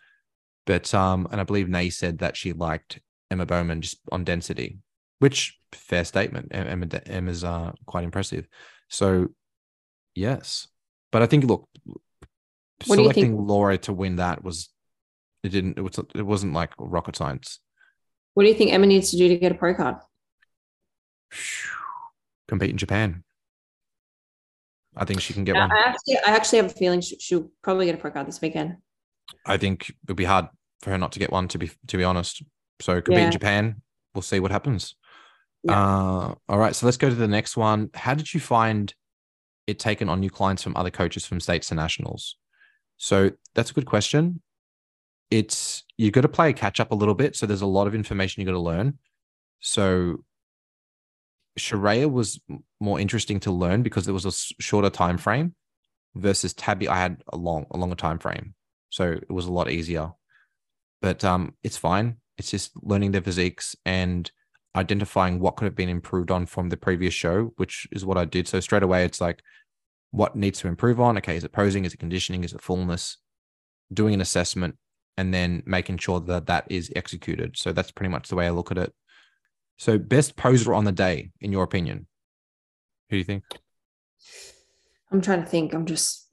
But um, and I believe Nay said that she liked Emma Bowman just on density, which fair statement. Emma Emma's uh, quite impressive. So yes, but I think look, what selecting Laura to win that was it didn't. It was. It wasn't like rocket science. What do you think Emma needs to do to get a pro card? Compete in Japan. I think she can get one. I actually, I actually have a feeling she, she'll probably get a pro card this weekend. I think it'll be hard for her not to get one. To be to be honest, so compete yeah. in Japan. We'll see what happens. Yeah. Uh, all right, so let's go to the next one. How did you find it taken on new clients from other coaches from states to nationals? So that's a good question it's you've got to play catch up a little bit. So there's a lot of information you've got to learn. So Sharia was more interesting to learn because there was a shorter time frame versus Tabby. I had a long, a longer time frame, so it was a lot easier. But um, it's fine. It's just learning their physiques and identifying what could have been improved on from the previous show, which is what I did. So straight away, it's like what needs to improve on. Okay, is it posing? Is it conditioning? Is it fullness? Doing an assessment and then making sure that that is executed. So that's pretty much the way I look at it. So best poser on the day, in your opinion, who do you think? I'm trying to think. I'm just,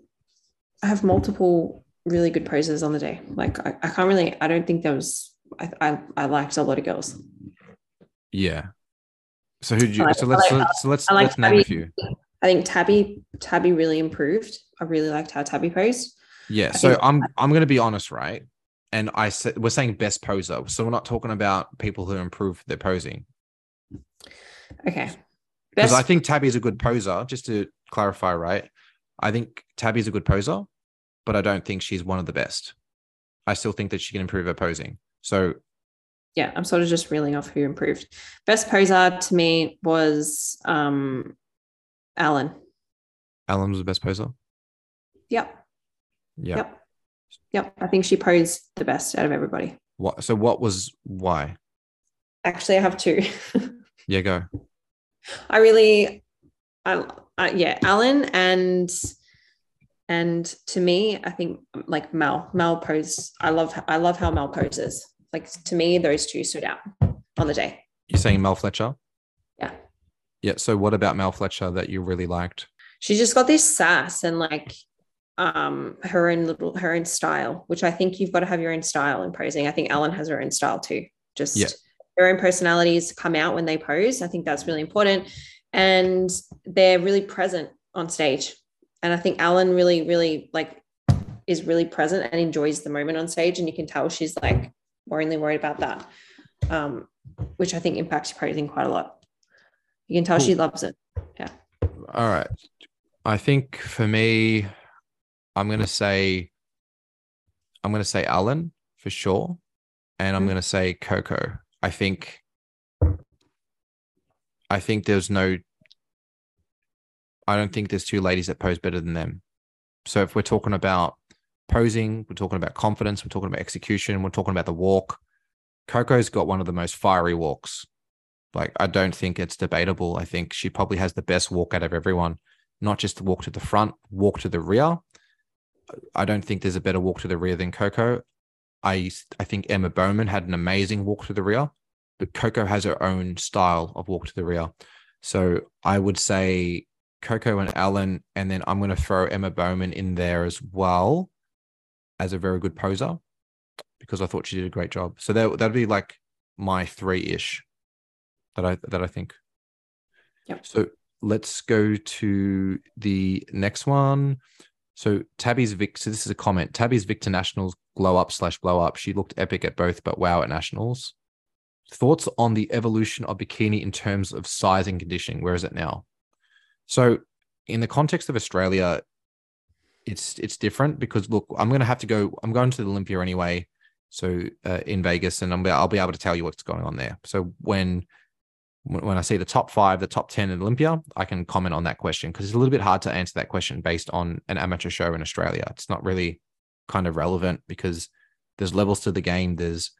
I have multiple really good poses on the day. Like I, I can't really, I don't think there was, I, I, I liked a lot of girls. Yeah. So who do you, like, so let's, like, so let's, like let's Tabby, name a few. I think Tabby, Tabby really improved. I really liked how Tabby posed. Yeah. I so I'm, I'm going to be honest, right? and I said we're saying best poser, so we're not talking about people who improve their posing. Okay. Because I think Tabby is a good poser. Just to clarify, right? I think Tabby is a good poser, but I don't think she's one of the best. I still think that she can improve her posing. So yeah, I'm sort of just reeling off who improved. Best poser to me was um Alan. Alan was the best poser. Yep. Yeah. Yep. Yep. I think she posed the best out of everybody. What? So what was why? Actually, I have two. yeah, go. I really, I, I yeah, Alan and and to me, I think like Mel, Mel pose. I love, I love how Mel poses. Like to me, those two stood out on the day. You're saying Mel Fletcher? Yeah. So what about Mel Fletcher that you really liked? She just got this sass and like um her own little her own style, which I think you've got to have your own style in posing. I think Ellen has her own style too. Just yeah. their own personalities come out when they pose. I think that's really important. And they're really present on stage. And I think Alan really, really like is really present and enjoys the moment on stage. And you can tell she's like more only worried about that. Um, which I think impacts posing quite a lot. You can tell cool. she loves it. Yeah. All right. I think for me, I'm gonna say I'm gonna say Alan for sure. And I'm mm-hmm. gonna say Coco. I think I think there's no I don't think there's two ladies that pose better than them. So if we're talking about posing, we're talking about confidence, we're talking about execution, we're talking about the walk. Coco's got one of the most fiery walks. Like I don't think it's debatable. I think she probably has the best walk out of everyone not just the walk to the front, walk to the rear. I don't think there's a better walk to the rear than Coco. I I think Emma Bowman had an amazing walk to the rear, but Coco has her own style of walk to the rear. So I would say Coco and Alan, and then I'm going to throw Emma Bowman in there as well as a very good poser because I thought she did a great job. So that that'd be like my three ish that I that I think. Yep. So let's go to the next one. So Tabby's Vic. So this is a comment. Tabby's Victor Nationals glow up slash blow up. She looked epic at both, but wow at Nationals. Thoughts on the evolution of bikini in terms of size and conditioning? Where is it now? So in the context of Australia, it's it's different because look, I'm going to have to go. I'm going to the Olympia anyway. So uh, in Vegas, and I'm, I'll be able to tell you what's going on there. So when when I see the top five, the top 10 in Olympia, I can comment on that question because it's a little bit hard to answer that question based on an amateur show in Australia. It's not really kind of relevant because there's levels to the game. There's,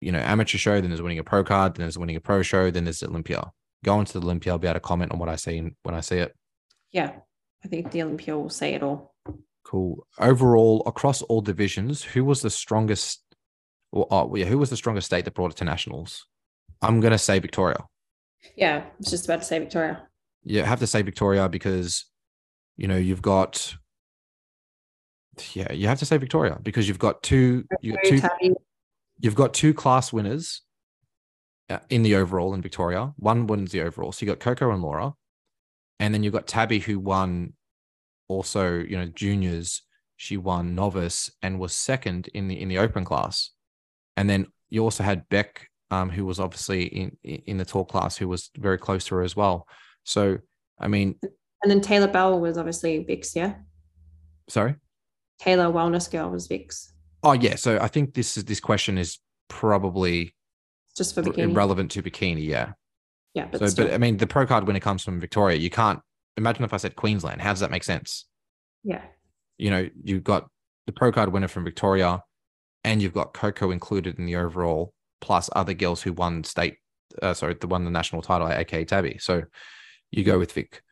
you know, amateur show, then there's winning a pro card, then there's winning a pro show, then there's Olympia. Go into the Olympia, I'll be able to comment on what I see when I see it. Yeah, I think the Olympia will say it all. Cool. Overall, across all divisions, who was the strongest? Well, oh, yeah, who was the strongest state that brought it to nationals? I'm going to say Victoria. Yeah, I was just about to say Victoria. Yeah, I have to say Victoria because you know you've got yeah, you have to say Victoria because you've got two you got two you've got two class winners uh, in the overall in Victoria. One wins the overall. So you got Coco and Laura. And then you've got Tabby who won also, you know, juniors. She won novice and was second in the in the open class. And then you also had Beck um, who was obviously in in the tall class, who was very close to her as well. So, I mean, and then Taylor Bell was obviously Vix, yeah. Sorry, Taylor Wellness Girl was Vix. Oh yeah, so I think this is this question is probably just for bikini, relevant to bikini, yeah. Yeah, but so still. but I mean, the pro card winner comes from Victoria, you can't imagine if I said Queensland. How does that make sense? Yeah. You know, you've got the pro card winner from Victoria, and you've got Coco included in the overall plus other girls who won state, uh, sorry, the won the national title, aka Tabby. So you go with Vic.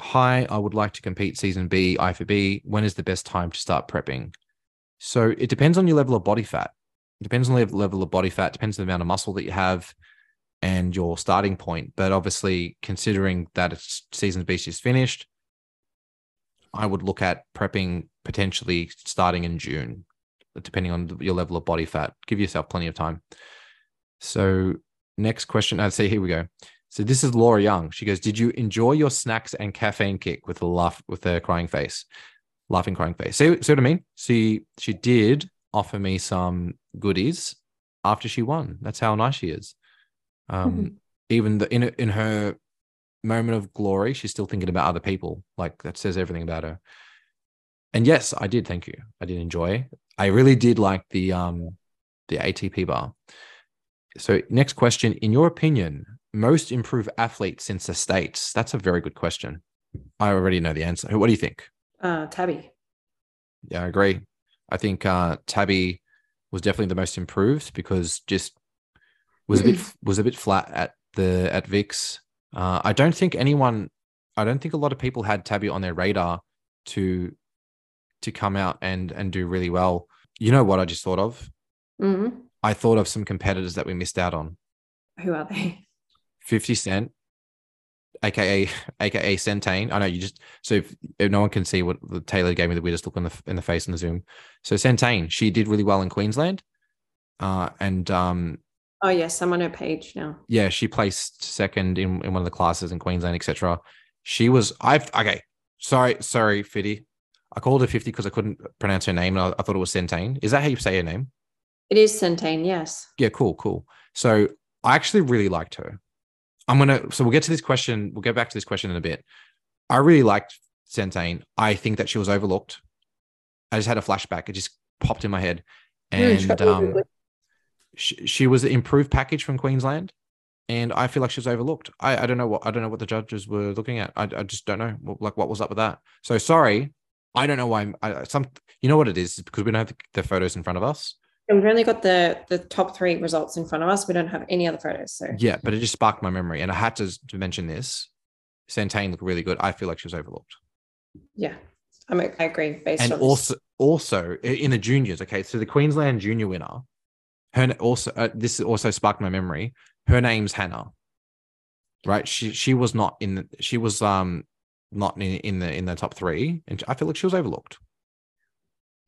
Hi, I would like to compete season B, IFBB. When is the best time to start prepping? So it depends on your level of body fat. It depends on the level of body fat, depends on the amount of muscle that you have and your starting point. But obviously, considering that it's season B is finished, I would look at prepping potentially starting in June, depending on your level of body fat. Give yourself plenty of time. So next question, I'd say here we go. So this is Laura Young. She goes, "Did you enjoy your snacks and caffeine kick with a laugh with a crying face, laughing crying face?" See, see what I mean? See, she did offer me some goodies after she won. That's how nice she is. Um, mm-hmm. Even the in in her moment of glory, she's still thinking about other people. Like that says everything about her. And yes, I did. Thank you. I did enjoy. I really did like the um the ATP bar So, next question. In your opinion, most improved athlete since the States? That's a very good question. I already know the answer. What do you think? Uh, Tabby. Yeah, I agree. I think uh, Tabby was definitely the most improved because just was a bit was a bit flat at the at Vix. Uh, I don't think anyone, I don't think a lot of people had Tabby on their radar to to come out and and do really well. You know what I just thought of? Mm-hmm. I thought of some competitors that we missed out on. Who are they? 50 Cent, aka aka Centane. I know you just so if, if, no one can see what the Taylor gave me the weirdest look in the in the face in the Zoom. So Centane, she did really well in Queensland. Uh and um Oh yes, I'm on her page now. Yeah, she placed second in, in one of the classes in Queensland, etc. She was I've okay. Sorry, sorry, Fitty. I called her 50 because I couldn't pronounce her name. I, I, thought it was Centane. Is that how you say her name? It is Centane, yes. Yeah, cool, cool. So I actually really liked her. I'm gonna so we'll get to this question. We'll get back to this question in a bit. I really liked Centane. I think that she was overlooked. I just had a flashback. It just popped in my head, and um, she, she was an improved package from Queensland, and I feel like she was overlooked. I, I don't know what I don't know what the judges were looking at. I, I just don't know like what was up with that. So sorry, I don't know why. I, some you know what it is because we don't have the, the photos in front of us. We've only got the the top three results in front of us. We don't have any other photos. So yeah, but it just sparked my memory, and I had to, to mention this. Centane looked really good. I feel like she was overlooked. Yeah, I'm, I agree. Based and on also, also in the juniors. Okay, so the Queensland junior winner, her also uh, this also sparked my memory. Her name's Hannah. Right, she she was not in. The, she was um not in, in the in the top three, and I feel like she was overlooked.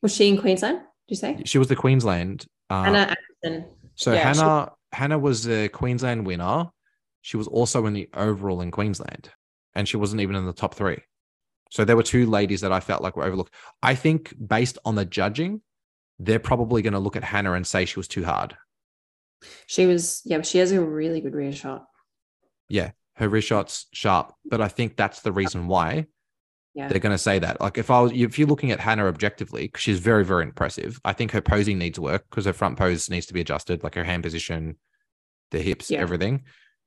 Was she in Queensland? Did you say? She was the Queensland. Uh, Hannah Anderson. So yeah, Hannah she... Hannah was the Queensland winner. She was also in the overall in Queensland, and she wasn't even in the top three. So there were two ladies that I felt like were overlooked. I think based on the judging, they're probably going to look at Hannah and say she was too hard. She was, yeah, she has a really good rear shot. Yeah, her rear shot's sharp, but I think that's the reason why yeah. they're going to say that. Like if I was, if you're looking at Hannah objectively, because she's very, very impressive. I think her posing needs work because her front pose needs to be adjusted, like her hand position, the hips, yeah. everything.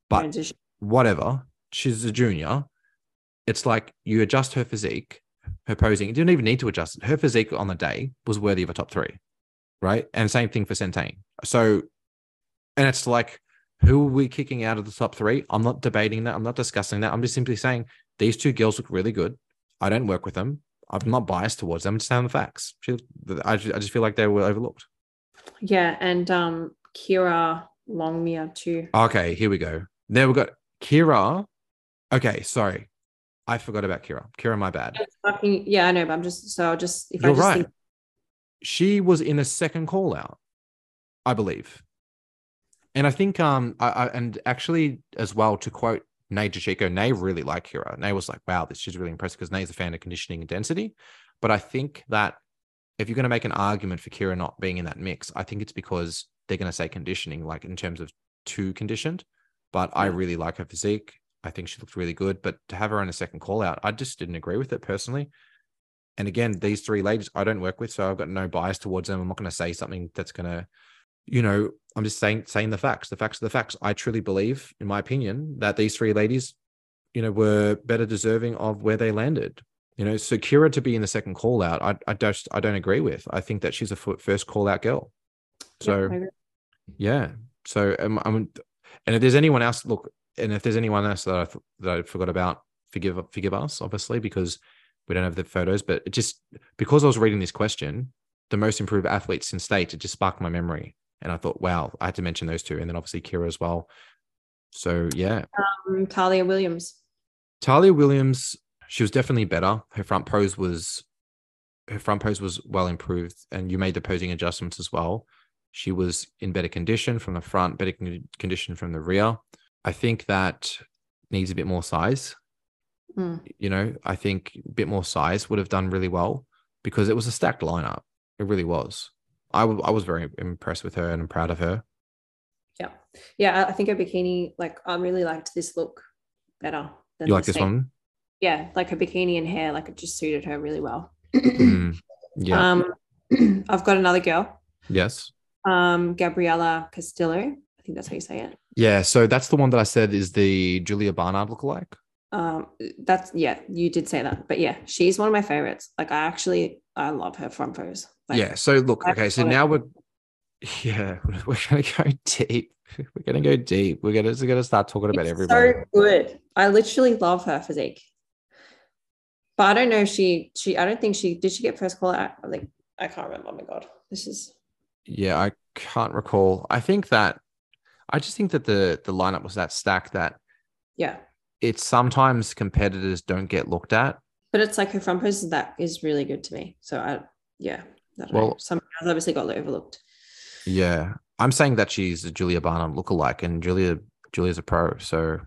But Transition. whatever, she's a junior. It's like you adjust her physique, her posing. You didn't even need to adjust it. Her physique on the day was worthy of a top three, right? And same thing for Centane. So, and it's like, who are we kicking out of the top three? I'm not debating that. I'm not discussing that. I'm just simply saying these two girls look really good. I don't work with them. I'm not biased towards them. I'm just saying the facts. I, just, feel like they were overlooked. Yeah, and um, Kira Longmire too. Okay, here we go. There we got Kira. Okay, sorry, I forgot about Kira. Kira, my bad. Fucking, Yeah, I know, but I'm just so I'll just if You're I just right. Think- she was in a second call out, I believe. And I think um I, I and actually as well to quote Nay Jachiko, Nay really liked Kira. Nay was like, wow, this is really impressive because Nay's a fan of conditioning and density. But I think that if you're going to make an argument for Kira not being in that mix, I think it's because they're going to say conditioning, like in terms of too conditioned. But yeah. I really like her physique. I think she looked really good. But to have her on a second call out, I just didn't agree with it personally. And again, these three ladies I don't work with, so I've got no bias towards them. I'm not going to say something that's going to you know, I'm just saying saying the facts. The facts are the facts. I truly believe, in my opinion, that these three ladies, you know, were better deserving of where they landed. You know, so Kira to be in the second call out, I, I just I don't agree with. I think that she's a first call out girl. So, yeah. yeah. So um, I'm, and if there's anyone else, look, and if there's anyone else that I that I forgot about, forgive forgive us, obviously, because we don't have the photos. But it just because I was reading this question, the most improved athletes in state, it just sparked my memory. And I thought, wow, I had to mention those two. And then obviously Kira as well. So yeah. Um, Talia Williams. Talia Williams, she was definitely better. Her front pose was her front pose was well improved, and you made the posing adjustments as well. She was in better condition from the front, better condition from the rear. I think that needs a bit more size. Mm. You know, I think a bit more size would have done really well because it was a stacked lineup. It really was. I, w- I was very impressed with her and I'm proud of her. Yeah. Yeah. I think her bikini, like, I really liked this look better. Than you like this one? Yeah. Like her bikini and hair, like it just suited her really well. mm, yeah. Um, I've got another girl. Yes. Um, Gabriella Castillo. I think that's how you say it. Yeah. So that's the one that I said is the Julia Barnard lookalike. Um, that's yeah, you did say that, but yeah, she's one of my favorites. Like I actually, I love her front pose. Like, yeah. So look, okay. So now we're, yeah, we're gonna go deep. We're gonna go deep. We're gonna, we're gonna start talking about everybody. So good. I literally love her physique. But I don't know if she she I don't think she did she get first call out. I think I can't remember. Oh my god. This is yeah, I can't recall. I think that I just think that the the lineup was that stacked that yeah. It's sometimes competitors don't get looked at. But it's like her front pose that is really good to me. So I yeah. I well, know. some guys obviously got overlooked. Yeah. I'm saying that she's a Julia Barnum lookalike and Julia Julia's a pro. So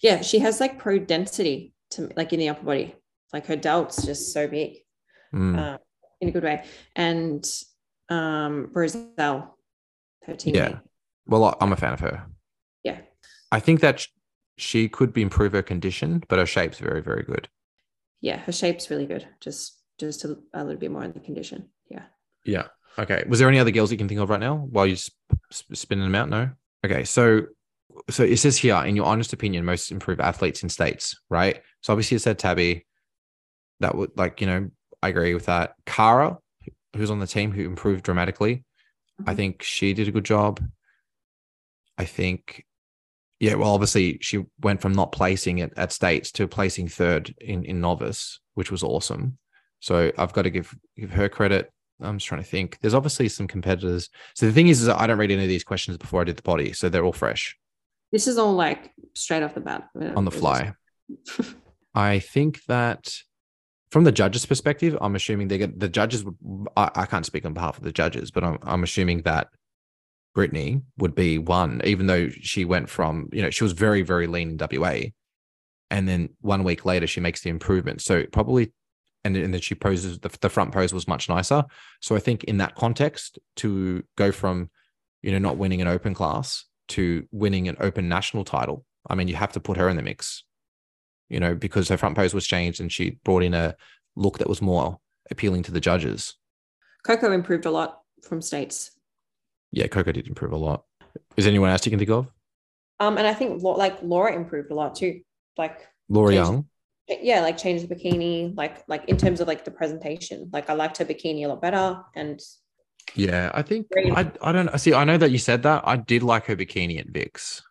yeah, she has like pro density to like in the upper body. Like her delt's just so big mm. in a good way. And um, Roselle, her teammate. Yeah. Well, I'm a fan of her. Yeah. I think that she could be improve her condition, but her shape's very, very good. Yeah, her shape's really good. Just just a, a little bit more in the condition. Yeah. Yeah. Okay. Was there any other girls you can think of right now while you're spinning them out? No. Okay. So, so it says here, in your honest opinion, most improved athletes in states, right? So obviously it said Tabby, that would like you know I agree with that. Kara, who's on the team, who improved dramatically, mm-hmm. I think she did a good job. I think, yeah, well, obviously she went from not placing it at states to placing third in in novice, which was awesome. So I've got to give give her credit. I'm just trying to think. There's obviously some competitors. So the thing is, is I don't read any of these questions before I did the body, so they're all fresh. This is all like straight off the bat on the fly. I think that from the judges' perspective, I'm assuming they get the judges. Would, I, I can't speak on behalf of the judges, but I'm, I'm assuming that Brittany would be one, even though she went from, you know, she was very, very lean in WA. And then one week later, she makes the improvement. So probably, and, and then she poses, the, the front pose was much nicer. So I think in that context, to go from, you know, not winning an open class to winning an open national title, I mean, you have to put her in the mix you know, because her front pose was changed and she brought in a look that was more appealing to the judges. Coco improved a lot from states. Yeah, Coco did improve a lot. Is anyone else you can think of? Um, and I think like Laura improved a lot too. Like Laura Young. Yeah, like changed the bikini, like like in terms of like the presentation. Like I liked her bikini a lot better. And yeah, I think I I don't see. I know that you said that. I did like her bikini at Vix.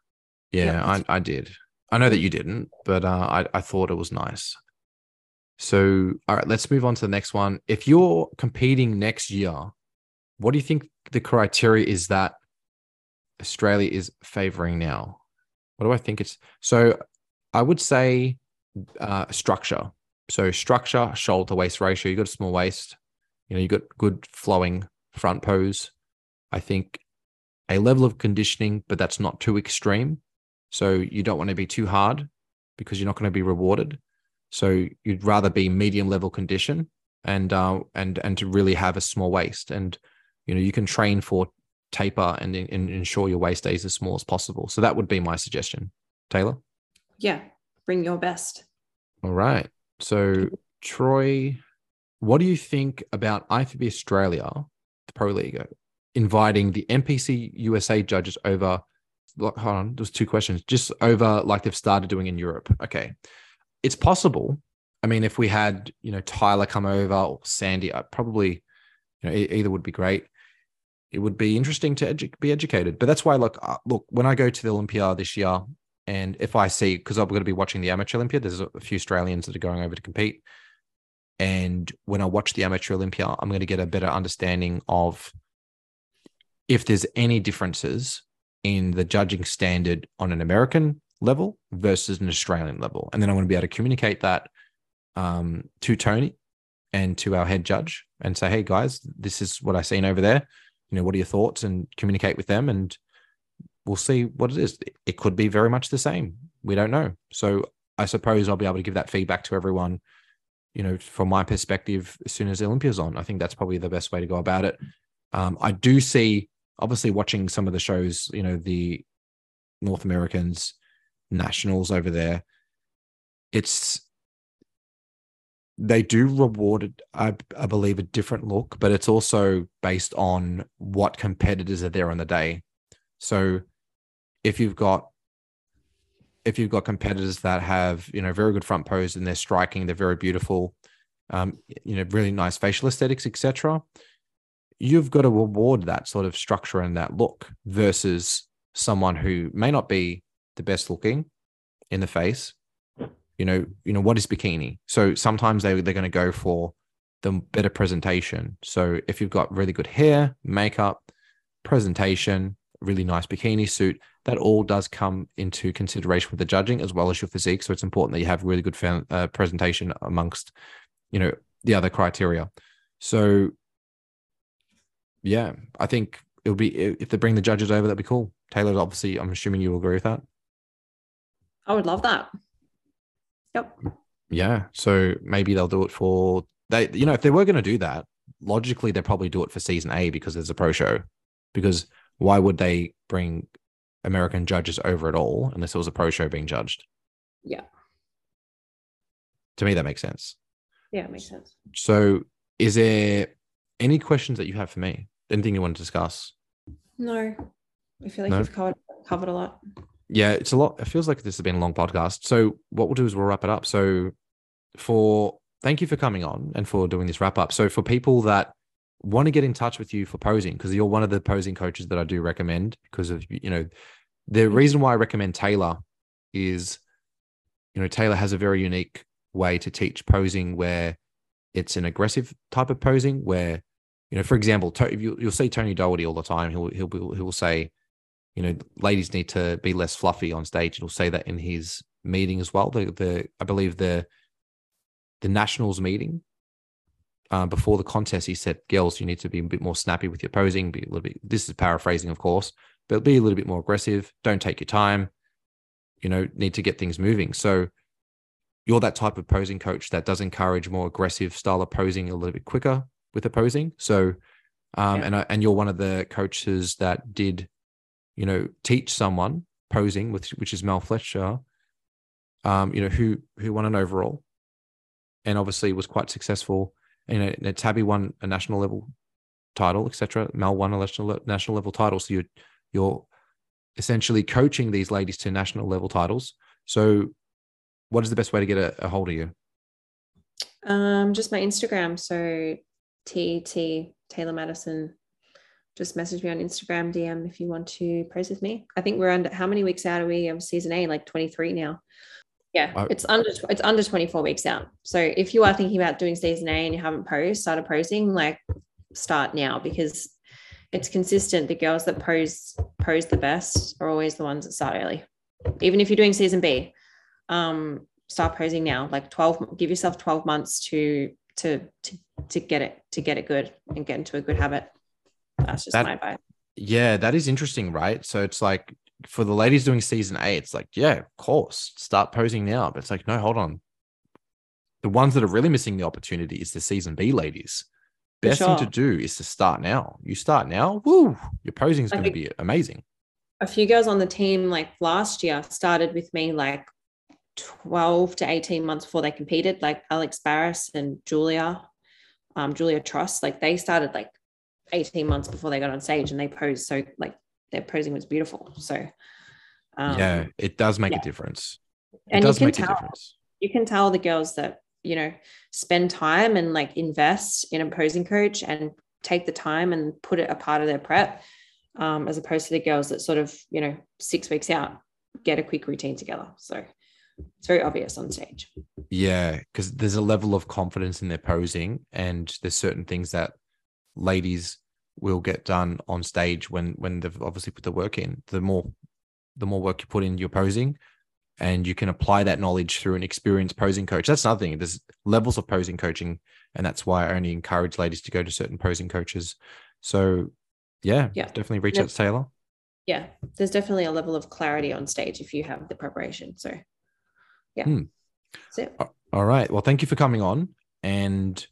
Yeah, yeah. I I did. I know that you didn't, but uh, I, I thought it was nice. So, all right, let's move on to the next one. If you're competing next year, what do you think the criteria is that Australia is favoring now? What do I think it's? So, I would say uh, structure. So, structure, shoulder waist ratio. You got a small waist. You know, you got good flowing front pose. I think a level of conditioning, but that's not too extreme. So you don't want to be too hard because you're not going to be rewarded. So you'd rather be medium level condition and uh, and and to really have a small waist. And you know you can train for taper and, and ensure your waist stays as small as possible. So that would be my suggestion. Taylor. Yeah, bring your best. All right. So Troy, what do you think about IFBB Australia, the Pro League, inviting the NPC USA judges over hold on, there's two questions. Just over like they've started doing in Europe. Okay. It's possible. I mean, if we had, you know, Tyler come over or Sandy, I probably, you know, either would be great. It would be interesting to edu- be educated. But that's why, look, uh, look, when I go to the Olympia this year, and if I see, because I'm going to be watching the amateur Olympia, there's a few Australians that are going over to compete. And when I watch the amateur Olympia, I'm going to get a better understanding of if there's any differences in the judging standard on an American level versus an Australian level. And then I'm going to be able to communicate that um, to Tony and to our head judge and say, hey, guys, this is what I've seen over there. You know, what are your thoughts? And communicate with them. And we'll see what it is. It could be very much the same. We don't know. So I suppose I'll be able to give that feedback to everyone, you know, from my perspective, as soon as Olympia's on. I think that's probably the best way to go about it. Um, I do see obviously watching some of the shows, you know, the North Americans, nationals over there, it's they do reward, I, I believe, a different look, but it's also based on what competitors are there on the day. So if you've got if you've got competitors that have you know very good front pose and they're striking, they're very beautiful, um, you know, really nice facial aesthetics, etc. You've got to reward that sort of structure and that look versus someone who may not be the best looking in the face. You know, you know what is bikini. So sometimes they they're going to go for the better presentation. So if you've got really good hair, makeup, presentation, really nice bikini suit, that all does come into consideration with the judging as well as your physique. So it's important that you have really good uh, presentation amongst, you know, the other criteria. So, yeah, I think it would be if they bring the judges over, that'd be cool. Taylor, obviously, I'm assuming you agree with that. I would love that. Yep. Yeah. So maybe they'll do it for they. You know, if they were going to do that, logically they'd probably do it for season A because there's a pro show. Because why would they bring American judges over at all unless it was a pro show being judged. Yeah. To me, that makes sense. Yeah, it makes sense. So, is there any questions that you have for me? Anything you want to discuss? No, I feel like no? you've covered covered a lot. Yeah, it's a lot. It feels like this has been a long podcast. So, what we'll do is we'll wrap it up. So, for thank you for coming on and for doing this wrap up. So, for people that want to get in touch with you for posing because you're one of the posing coaches that I do recommend because of you know the reason why I recommend Taylor is you know Taylor has a very unique way to teach posing where it's an aggressive type of posing where you know for example you, you'll see Tony Doherty all the time he'll he'll he'll say you know ladies need to be less fluffy on stage And he'll say that in his meeting as well the the I believe the the nationals meeting uh, before the contest, he said, "Girls, you need to be a bit more snappy with your posing. Be a little bit. This is paraphrasing, of course, but be a little bit more aggressive. Don't take your time. You know, need to get things moving." So, you're that type of posing coach that does encourage more aggressive style of posing a little bit quicker with the posing. So, um, yeah. and uh, and you're one of the coaches that did, you know, teach someone posing, with which is Mel Fletcher. Um, you know, who who won an overall, and obviously was quite successful you know, Tabby won a national level title, etc. Mel won a national national level title. So you're you're essentially coaching these ladies to national level titles. So, what is the best way to get a, a hold of you? Um, just my Instagram. So T T Taylor Madison. Just message me on Instagram DM if you want to pose with me. I think we're under how many weeks out are we of season A? Like 23 now. Yeah, I, it's under it's under 24 weeks out. So if you are thinking about doing season A and you haven't posed, started posing, like start now because it's consistent. The girls that pose pose the best are always the ones that start early. Even if you're doing season B, um, start posing now. Like 12, give yourself 12 months to to to to get it to get it good and get into a good habit. That's just that, my advice. Yeah, that is interesting, right? So it's like for the ladies doing season eight, it's like, yeah, of course, start posing now. But it's like, no, hold on. The ones that are really missing the opportunity is the season B ladies. Best sure. thing to do is to start now. You start now, woo, your posing is going to be amazing. A few girls on the team, like last year, started with me like 12 to 18 months before they competed, like Alex Barris and Julia, um, Julia Truss, like they started like 18 months before they got on stage and they posed so like their posing was beautiful. So um, yeah, it does make yeah. a difference. It and does make tell, a difference. You can tell the girls that you know spend time and like invest in a posing coach and take the time and put it a part of their prep, um, as opposed to the girls that sort of you know six weeks out get a quick routine together. So it's very obvious on stage. Yeah, because there's a level of confidence in their posing, and there's certain things that ladies will get done on stage when when they've obviously put the work in. The more the more work you put in your posing, and you can apply that knowledge through an experienced posing coach. That's another thing. There's levels of posing coaching, and that's why I only encourage ladies to go to certain posing coaches. So, yeah, yeah, definitely reach out to Taylor. Yeah, there's definitely a level of clarity on stage if you have the preparation. So, yeah. Hmm. All right. Well, thank you for coming on, and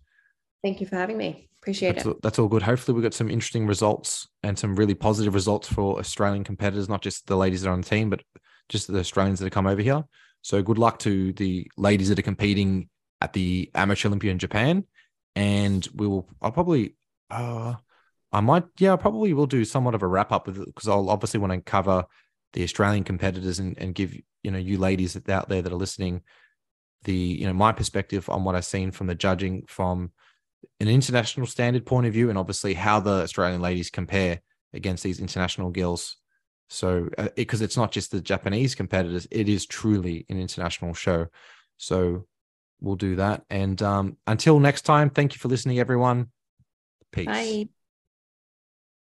thank you for having me. Appreciate that's it. All, that's all good. Hopefully, we got some interesting results and some really positive results for Australian competitors, not just the ladies that are on the team, but just the Australians that have come over here. So, good luck to the ladies that are competing at the Amateur Olympia in Japan. And we will, I'll probably, uh, I might, yeah, I probably will do somewhat of a wrap up with it because I'll obviously want to cover the Australian competitors and, and give you know you ladies out there that are listening the you know my perspective on what I've seen from the judging from an international standard point of view, and obviously how the Australian ladies compare against these international girls. So because uh, it, it's not just the Japanese competitors, it is truly an international show. So we'll do that. And um, until next time, thank you for listening, everyone. Peace. Bye.